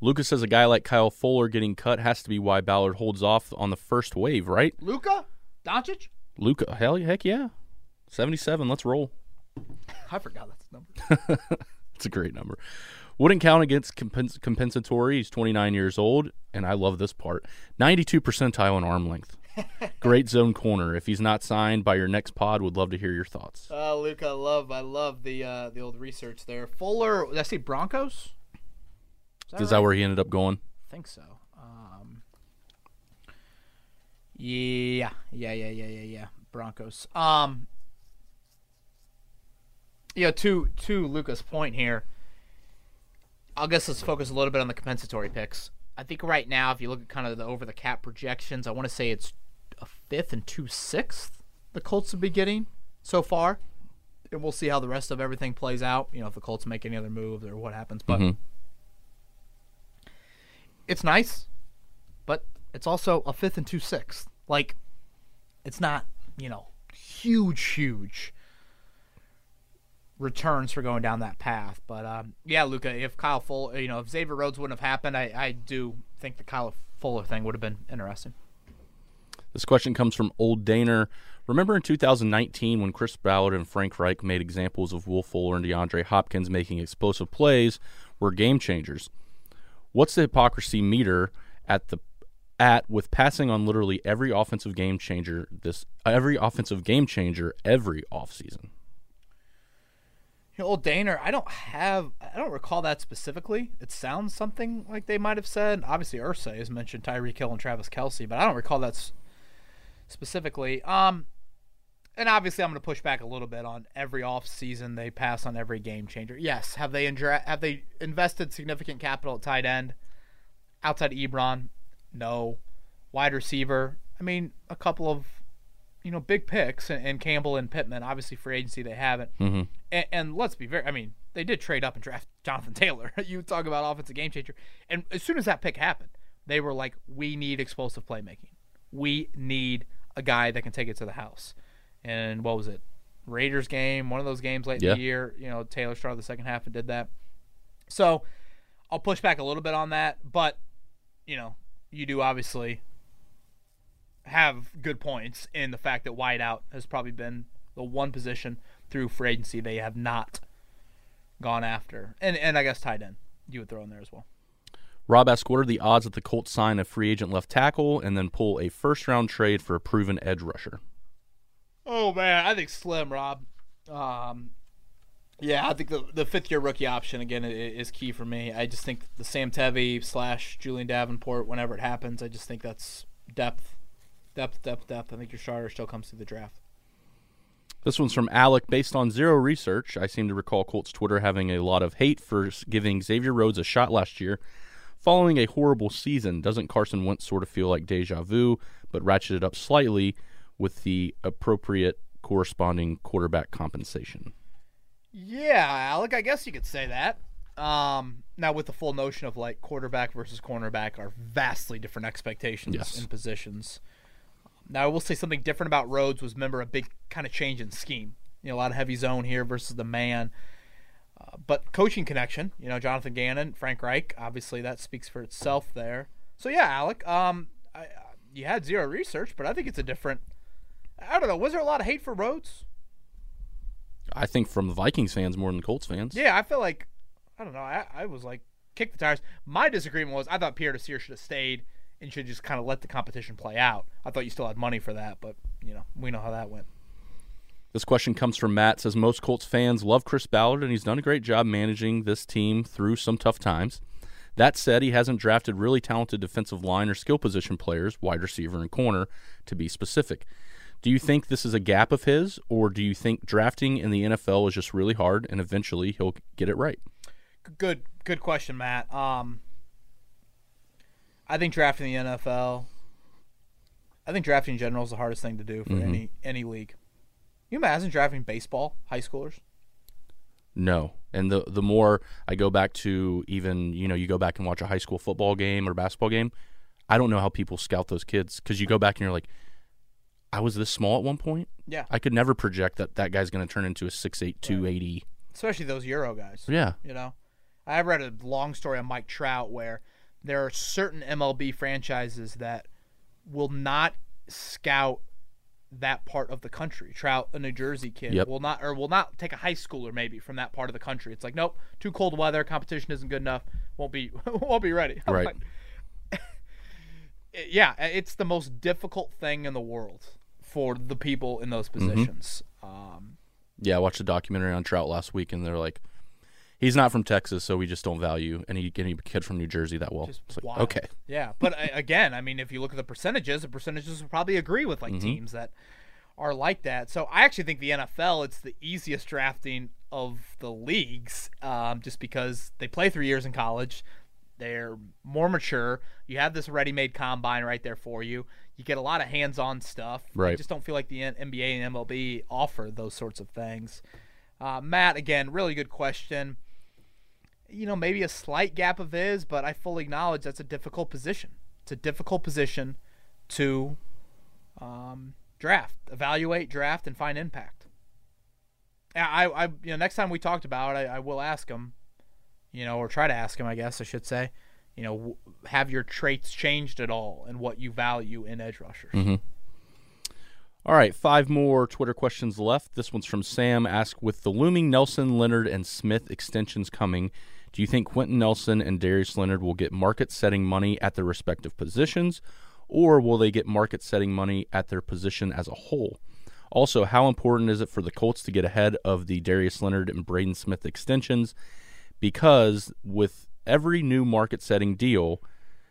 Lucas says a guy like Kyle Fuller getting cut has to be why Ballard holds off on the first wave, right? Luca, Doncic. Luca, hell, heck yeah, seventy-seven. Let's roll. I forgot that's number. It's a great number. Wouldn't count against compens- compensatory. He's 29 years old, and I love this part 92 percentile in arm length. Great zone corner. If he's not signed by your next pod, would love to hear your thoughts. Uh, Luke, I love, I love the uh, the old research there. Fuller, did I say Broncos? Is that where he ended up going? I think so. Um, yeah, yeah, yeah, yeah, yeah, yeah. Broncos. Um, yeah. To to Luca's point here, I guess let's focus a little bit on the compensatory picks. I think right now, if you look at kind of the over the cap projections, I want to say it's a fifth and two sixth the Colts will be getting so far, and we'll see how the rest of everything plays out. You know, if the Colts make any other moves or what happens, but Mhm. it's nice, but it's also a fifth and two sixth. Like, it's not you know huge, huge returns for going down that path. But um, yeah, Luca, if Kyle Fuller, you know, if Xavier Rhodes wouldn't have happened, I, I do think the Kyle Fuller thing would have been interesting. This question comes from Old Daner. Remember in 2019 when Chris Ballard and Frank Reich made examples of Will Fuller and DeAndre Hopkins making explosive plays were game changers? What's the hypocrisy meter at the at with passing on literally every offensive game changer this every offensive game changer every offseason? Old Daner, I don't have, I don't recall that specifically. It sounds something like they might have said. Obviously, Irsay has mentioned Tyreek Hill and Travis Kelce, but I don't recall that specifically. Um, and obviously, I'm going to push back a little bit on every off season they pass on every game changer. Yes, have they indra- have they invested significant capital at tight end outside of Ebron? No. Wide receiver, I mean, a couple of you know big picks and, and Campbell and Pittman. Obviously, free agency they haven't. Mm-hmm. And, and let's be very, I mean, they did trade up and draft Jonathan Taylor. you talk about offensive game changer. And as soon as that pick happened, they were like, we need explosive playmaking. We need a guy that can take it to the house. And what was it? Raiders game, one of those games late Yeah. in the year, you know, Taylor started the second half and did that. So I'll push back a little bit on that, but, you know, you do obviously have good points in the fact that wideout has probably been the one position through free agency they have not gone after, and and I guess tight end you would throw in there as well. Rob asks, what are the odds that the Colts sign a free agent left tackle and then pull a first round trade for a proven edge rusher? Oh man, I think slim, Rob. Um, yeah, I think the the fifth year rookie option again is key for me. I just think the Sam Tevi slash Julian Davenport, whenever it happens, I just think that's depth, depth, depth, depth. I think your starter still comes through the draft. This one's from Alec. Based on zero research, I seem to recall Colts Twitter having a lot of hate for giving Xavier Rhodes a shot last year. Following a horrible season, doesn't Carson Wentz sort of feel like deja vu, but ratcheted up slightly with the appropriate corresponding quarterback compensation? Yeah, Alec, I guess you could say that. Um, now with the full notion of like quarterback versus cornerback are vastly different expectations Yes. and positions. Now I will say something different about Rhodes was remember a big kind of change in scheme. You know, a lot of heavy zone here versus the man. Uh, but coaching connection, you know, Jonathan Gannon, Frank Reich, obviously that speaks for itself there. So yeah, Alec, um, I, you had zero research, but I think it's a different. I don't know. Was there a lot of hate for Rhodes? I think from Vikings fans more than Colts fans. Yeah, I feel like I don't know. I, I was like kick the tires. My disagreement was I thought Pierre Desir should have stayed and should just kind of let the competition play out. I thought you still had money for that, but you know we know how that went. This question comes from Matt. Says most Colts fans love Chris Ballard, and he's done a great job managing this team through some tough times. That said, he hasn't drafted really talented defensive line or skill position players, wide receiver and corner, to be specific. Do you think this is a gap of his, or do you think drafting in the NFL is just really hard, and eventually he'll get it right? Good, good question, Matt. Um, I think drafting the NFL. I think drafting in general is the hardest thing to do for Mhm. any any league. You imagine drafting baseball high schoolers? No. And the the more I go back to even, you know, you go back and watch a high school football game or basketball game, I don't know how people scout those kids cuz you go back and you're like I was this small at one point. Yeah, I could never project that that guy's going to turn into a 6'8 280. especially those Euro guys. Yeah. You know, I read a long story on Mike Trout where there are certain MLB franchises that will not scout that part of the country. Trout, a New Jersey kid, Yep. will not or will not take a high schooler maybe from that part of the country. It's like nope, too cold weather, competition isn't good enough, won't be won't be ready. I'm Right. like, yeah, it's the most difficult thing in the world for the people in those Mm-hmm. positions. Um, Yeah, I watched a documentary on Trout last week, and they're like, he's not from Texas, so we just don't value any any kid from New Jersey that well. Like, okay, Yeah, but uh, again, I mean, if you look at the percentages, the percentages would probably agree with Mm-hmm. like teams that are like that. So I actually think the NFL it's the easiest drafting of the leagues, um, just because they play three years in college, they're more mature. You have this ready-made combine right there for you. You get a lot of hands-on stuff. I Right. just don't feel like the NBA and MLB offer those sorts of things. Uh, Matt, again, really good question you know, maybe a slight gap of his, but I fully acknowledge that's a difficult position. It's a difficult position to um, draft, evaluate, draft, and find impact. I, I, you know, next time we talked about it, I, I will ask him, you know, or try to ask him, I guess I should say, you know, have your traits changed at all and what you value in edge rushers? All right, five more Twitter questions left. This one's from Sam. Ask with the looming Nelson, Leonard, and Smith extensions coming, do you think Quenton Nelson and Darius Leonard will get market setting money at their respective positions, or will they get market setting money at their position as a whole? Also, how important is it for the Colts to get ahead of the Darius Leonard and Braden Smith extensions? Because with every new market setting deal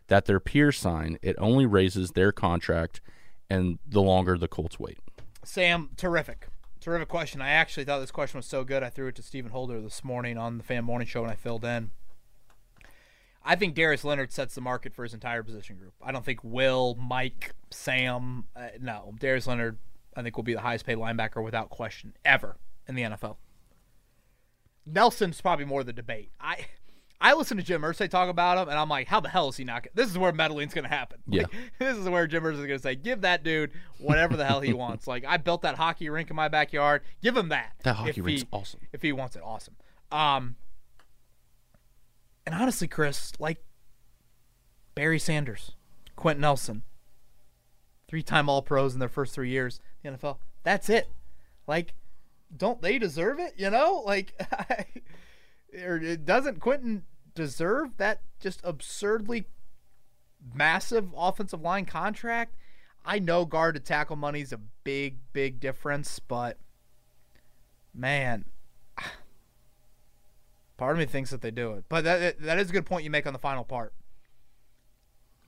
that their peers sign, it only raises their contract and the longer the Colts wait. Sam, terrific. Terrific question. I actually thought this question was so good, I threw it to Stephen Holder this morning on the Fan Morning Show and I filled in. I think Darius Leonard sets the market for his entire position group. I don't think Will, Mike, Sam, uh, no. Darius Leonard, I think, will be the highest paid linebacker without question ever in the NFL. Nelson's probably more the debate. I I listen to Jim Irsay talk about him, and I'm like, how the hell is he not? This is where meddling's going to happen. Yeah. Like, this is where Jim Irsay is going to say, give that dude whatever the hell he wants. Like, I built that hockey rink in my backyard. Give him that. That hockey rink's he- awesome. If he wants it, awesome. Um, and honestly, Chris, like Barry Sanders, Quenton Nelson, three-time All-Pros in their first three years in the NFL. That's it. Like, don't they deserve it? You know, like, or doesn't Quenton deserve that just absurdly massive offensive line contract? I know guard to tackle money is a big, big difference, but man, part of me thinks that they do it. But that that is a good point you make on the final part.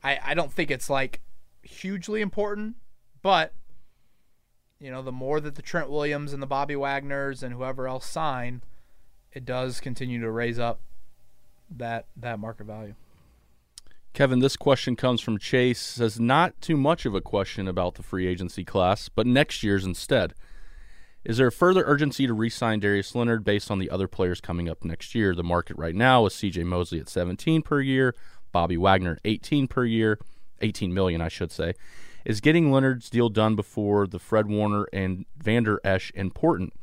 I I don't think it's like hugely important, but you know, the more that the Trent Williams and the Bobby Wagners and whoever else sign, it does continue to raise up that that market value. Kevin, this question comes from Chase. Says not too much of a question about the free agency class, but next year's instead. Is there a further urgency to re-sign Darius Leonard based on the other players coming up next year? The market right now is C.J. Mosley at 17 per year, Bobby Wagner 18 per year, 18 million, I should say. Is getting Leonard's deal done before the Fred Warner and Vander Esch important?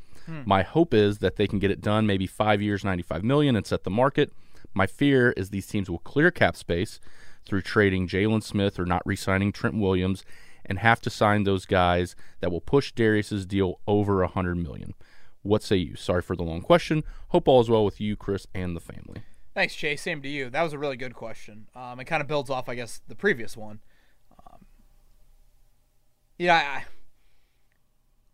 My hope is that they can get it done maybe five years, 95 million, and set the market. My fear is these teams will clear cap space through trading Jaylon Smith or not re-signing Trent Williams, and have to sign those guys that will push Darius's deal over 100 million. What say you? Sorry for the long question. Hope all is well with you, Chris, and the family. Thanks, Jay. Same to you. That was a really good question. Um, it kind of builds off, I guess, the previous one. Um, yeah, I,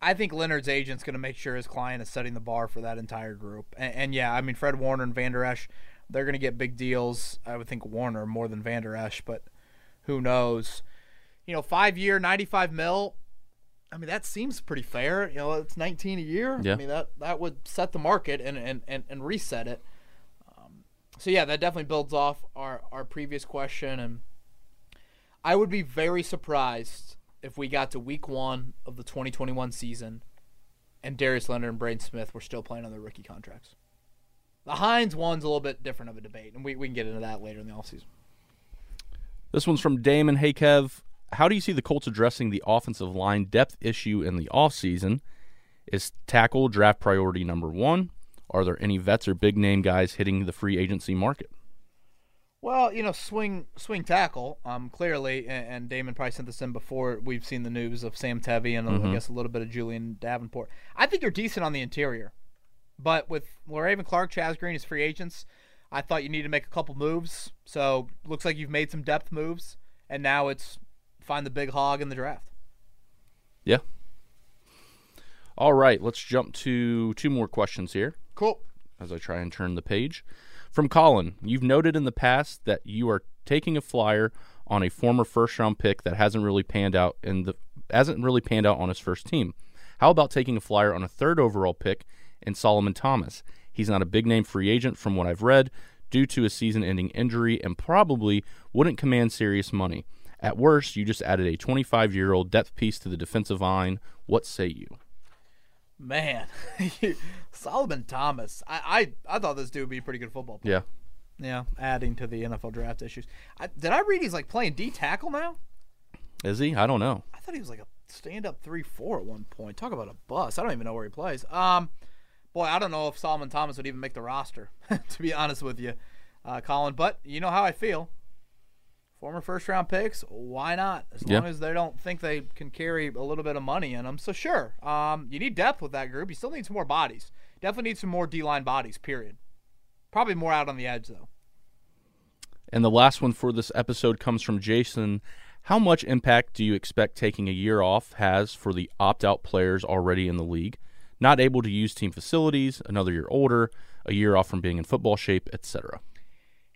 I think Leonard's agent's going to make sure his client is setting the bar for that entire group. And, and yeah, I mean, Fred Warner and Vander Esch, they're going to get big deals. I would think Warner more than Vander Esch, but who knows? You know, five year, 95 mil. I mean, that seems pretty fair. You know, it's 19 a year. Yeah. I mean, that, that would set the market and, and, and, and reset it. Um, So yeah, that definitely builds off our, our previous question, and I would be very surprised if we got to week one of the 2021 season, and Darius Leonard and Braden Smith were still playing on their rookie contracts. The Hines one's a little bit different of a debate, and we, we can get into that later in the offseason. This one's from Damon. Hey, Kev. How do you see the Colts addressing the offensive line depth issue in the offseason? Is tackle draft priority number one? Are there any vets or big name guys hitting the free agency market? Well, you know, swing swing tackle, um, clearly, and, and Damon probably sent this in before we've seen the news of Sam Tevi and uh, I guess a little bit of Julian Davenport. I think you're decent on the interior, but with Raven Clark, Chaz Green as free agents, I thought you need to make a couple moves. So looks like you've made some depth moves, and now it's find the big hog in the draft. Yeah. All right, let's jump to two more questions here Cool. as I try and turn the page. From Colin, you've noted in the past that you are taking a flyer on a former first round pick that hasn't really panned out the hasn't really panned out on his first team. How about taking a flyer on a third overall pick in Solomon Thomas? He's not a big name free agent from what I've read due to a season ending injury and probably wouldn't command serious money. At worst, you just added a 25 year old depth piece to the defensive line. What say you? Man, Solomon Thomas. I, I I thought this dude would be a pretty good football player. Yeah. Yeah, adding to the NFL draft issues. I, did I read he's like playing D tackle now? Is he? I don't know. I thought he was like a stand up three four at one point. Talk about a bust. I don't even know where he plays. Um, boy, I don't know if Solomon Thomas would even make the roster. to be honest with you, uh, Colin. But you know how I feel. Former first round picks, why not? As Yeah. long as they don't think they can carry a little bit of money in them. So sure, um, you need depth with that group. You still need some more bodies. Definitely need some more D line bodies. Period. Probably more out on the edge though. And the last one for this episode comes from Jason. How much impact do you expect taking a year off has for the opt out players already in the league? Not able to use team facilities, another year older, a year off from being in football shape, etc.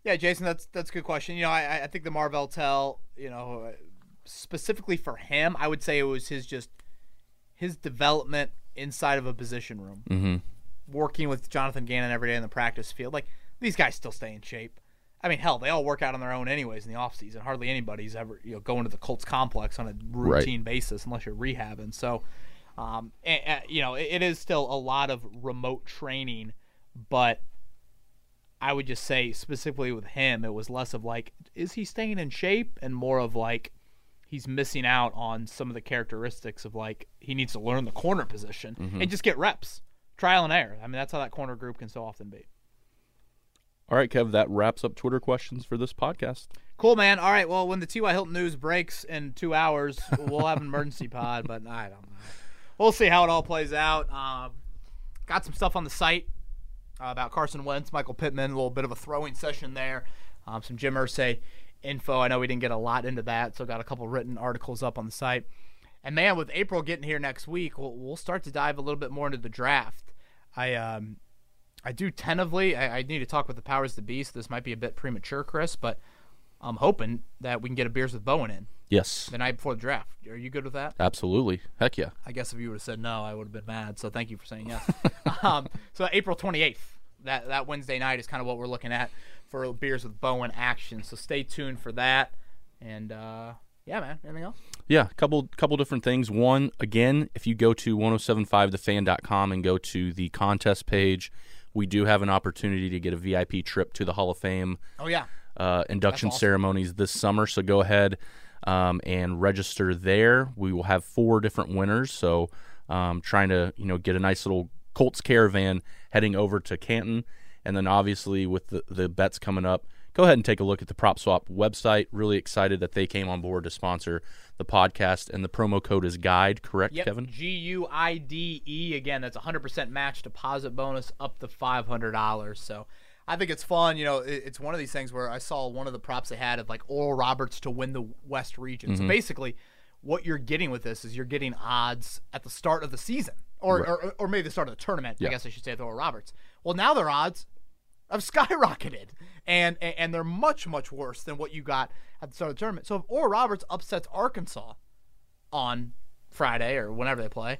Yeah, Jason, that's that's a good question. You know, I I think the Marvell Tell, you know, specifically for him, I would say it was his just his development inside of a position room, Mm-hmm. working with Jonathan Gannon every day in the practice field. Like these guys still stay in shape. I mean, hell, they all work out on their own anyways in the off season. Hardly anybody's ever you know going to the Colts complex on a routine basis unless you're rehabbing. So, um, and, and, you know, it, it is still a lot of remote training, but I would just say specifically with him, it was less of like, is he staying in shape, and more of like, he's missing out on some of the characteristics of like he needs to learn the corner position and just get reps, trial and error. I mean, that's how that corner group can so often be. All right, Kev, that wraps up Twitter questions for this podcast. Cool, man. All right. Well, when the T.Y. Hilton news breaks in two hours, we'll have an emergency pod, but I don't know. We'll see how it all plays out. Um, got some stuff on the site uh, about Carson Wentz, Michael Pittman, a little bit of a throwing session there. Um, some Jim Irsay info. I know we didn't get a lot into that, so got a couple written articles up on the site. And man, with April getting here next week, we'll, we'll start to dive a little bit more into the draft. I um, I do tentatively. I, I need to talk with the powers that be. So this might be a bit premature, Chris, but I'm hoping that we can get a beers with Bowen in Yes, the night before the draft. Are you good with that? absolutely. Heck yeah. I guess if you would have said no, I would have been mad. So thank you for saying yes. um, so April 28th, that that Wednesday night is kind of what we're looking at for beers with Bowen action. So stay tuned for that. And uh, yeah, man. Anything else? Yeah, couple couple different things. One, again, if you go to 1075thefan.com and go to the contest page, we do have an opportunity to get a VIP trip to the Hall of Fame Oh yeah. uh, induction awesome. ceremonies this summer. So go ahead um, and register there. We will have four different winners. So um, trying to you know get a nice little Colts caravan heading over to Canton, and then obviously with the, the bets coming up, go ahead and take a look at the Prop Swap website. Really excited that they came on board to sponsor the podcast, and the promo code is Guide. Correct, Yep. Kevin? G U I D E again. That's a hundred percent match deposit bonus up to five hundred dollars. So I think it's fun. You know, it- it's one of these things where I saw one of the props they had of like Oral Roberts to win the West region. So mm-hmm. basically, what you're getting with this is you're getting odds at the start of the season, or or, or maybe the start of the tournament. I guess I should say with Oral Roberts. Well, now their odds have skyrocketed, and and and they're much much worse than what you got at the start of the tournament. So if Oral Roberts upsets Arkansas on Friday or whenever they play,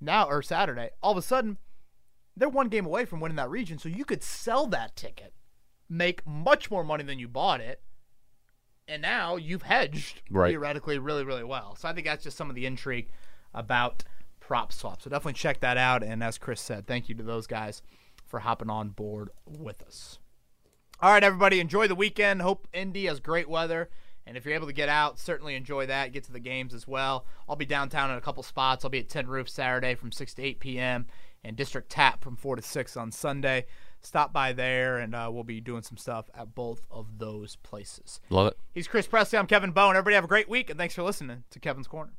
now or Saturday, all of a sudden they're one game away from winning that region. So you could sell that ticket, make much more money than you bought it, and now you've hedged Right. theoretically really really well. So I think that's just some of the intrigue about prop swap. So definitely check that out. And as Chris said, thank you to those guys for hopping on board with us. All right, everybody, enjoy the weekend. Hope Indy has great weather. And if you're able to get out, certainly enjoy that. Get to the games as well. I'll be downtown in a couple spots. I'll be at Tin Roof Saturday from 6 to 8 p.m. and District Tap from 4 to 6 on Sunday. Stop by there, and uh, we'll be doing some stuff at both of those places. Love it. He's Chris Presley. I'm Kevin Bowen. Everybody have a great week, and thanks for listening to Kevin's Corner.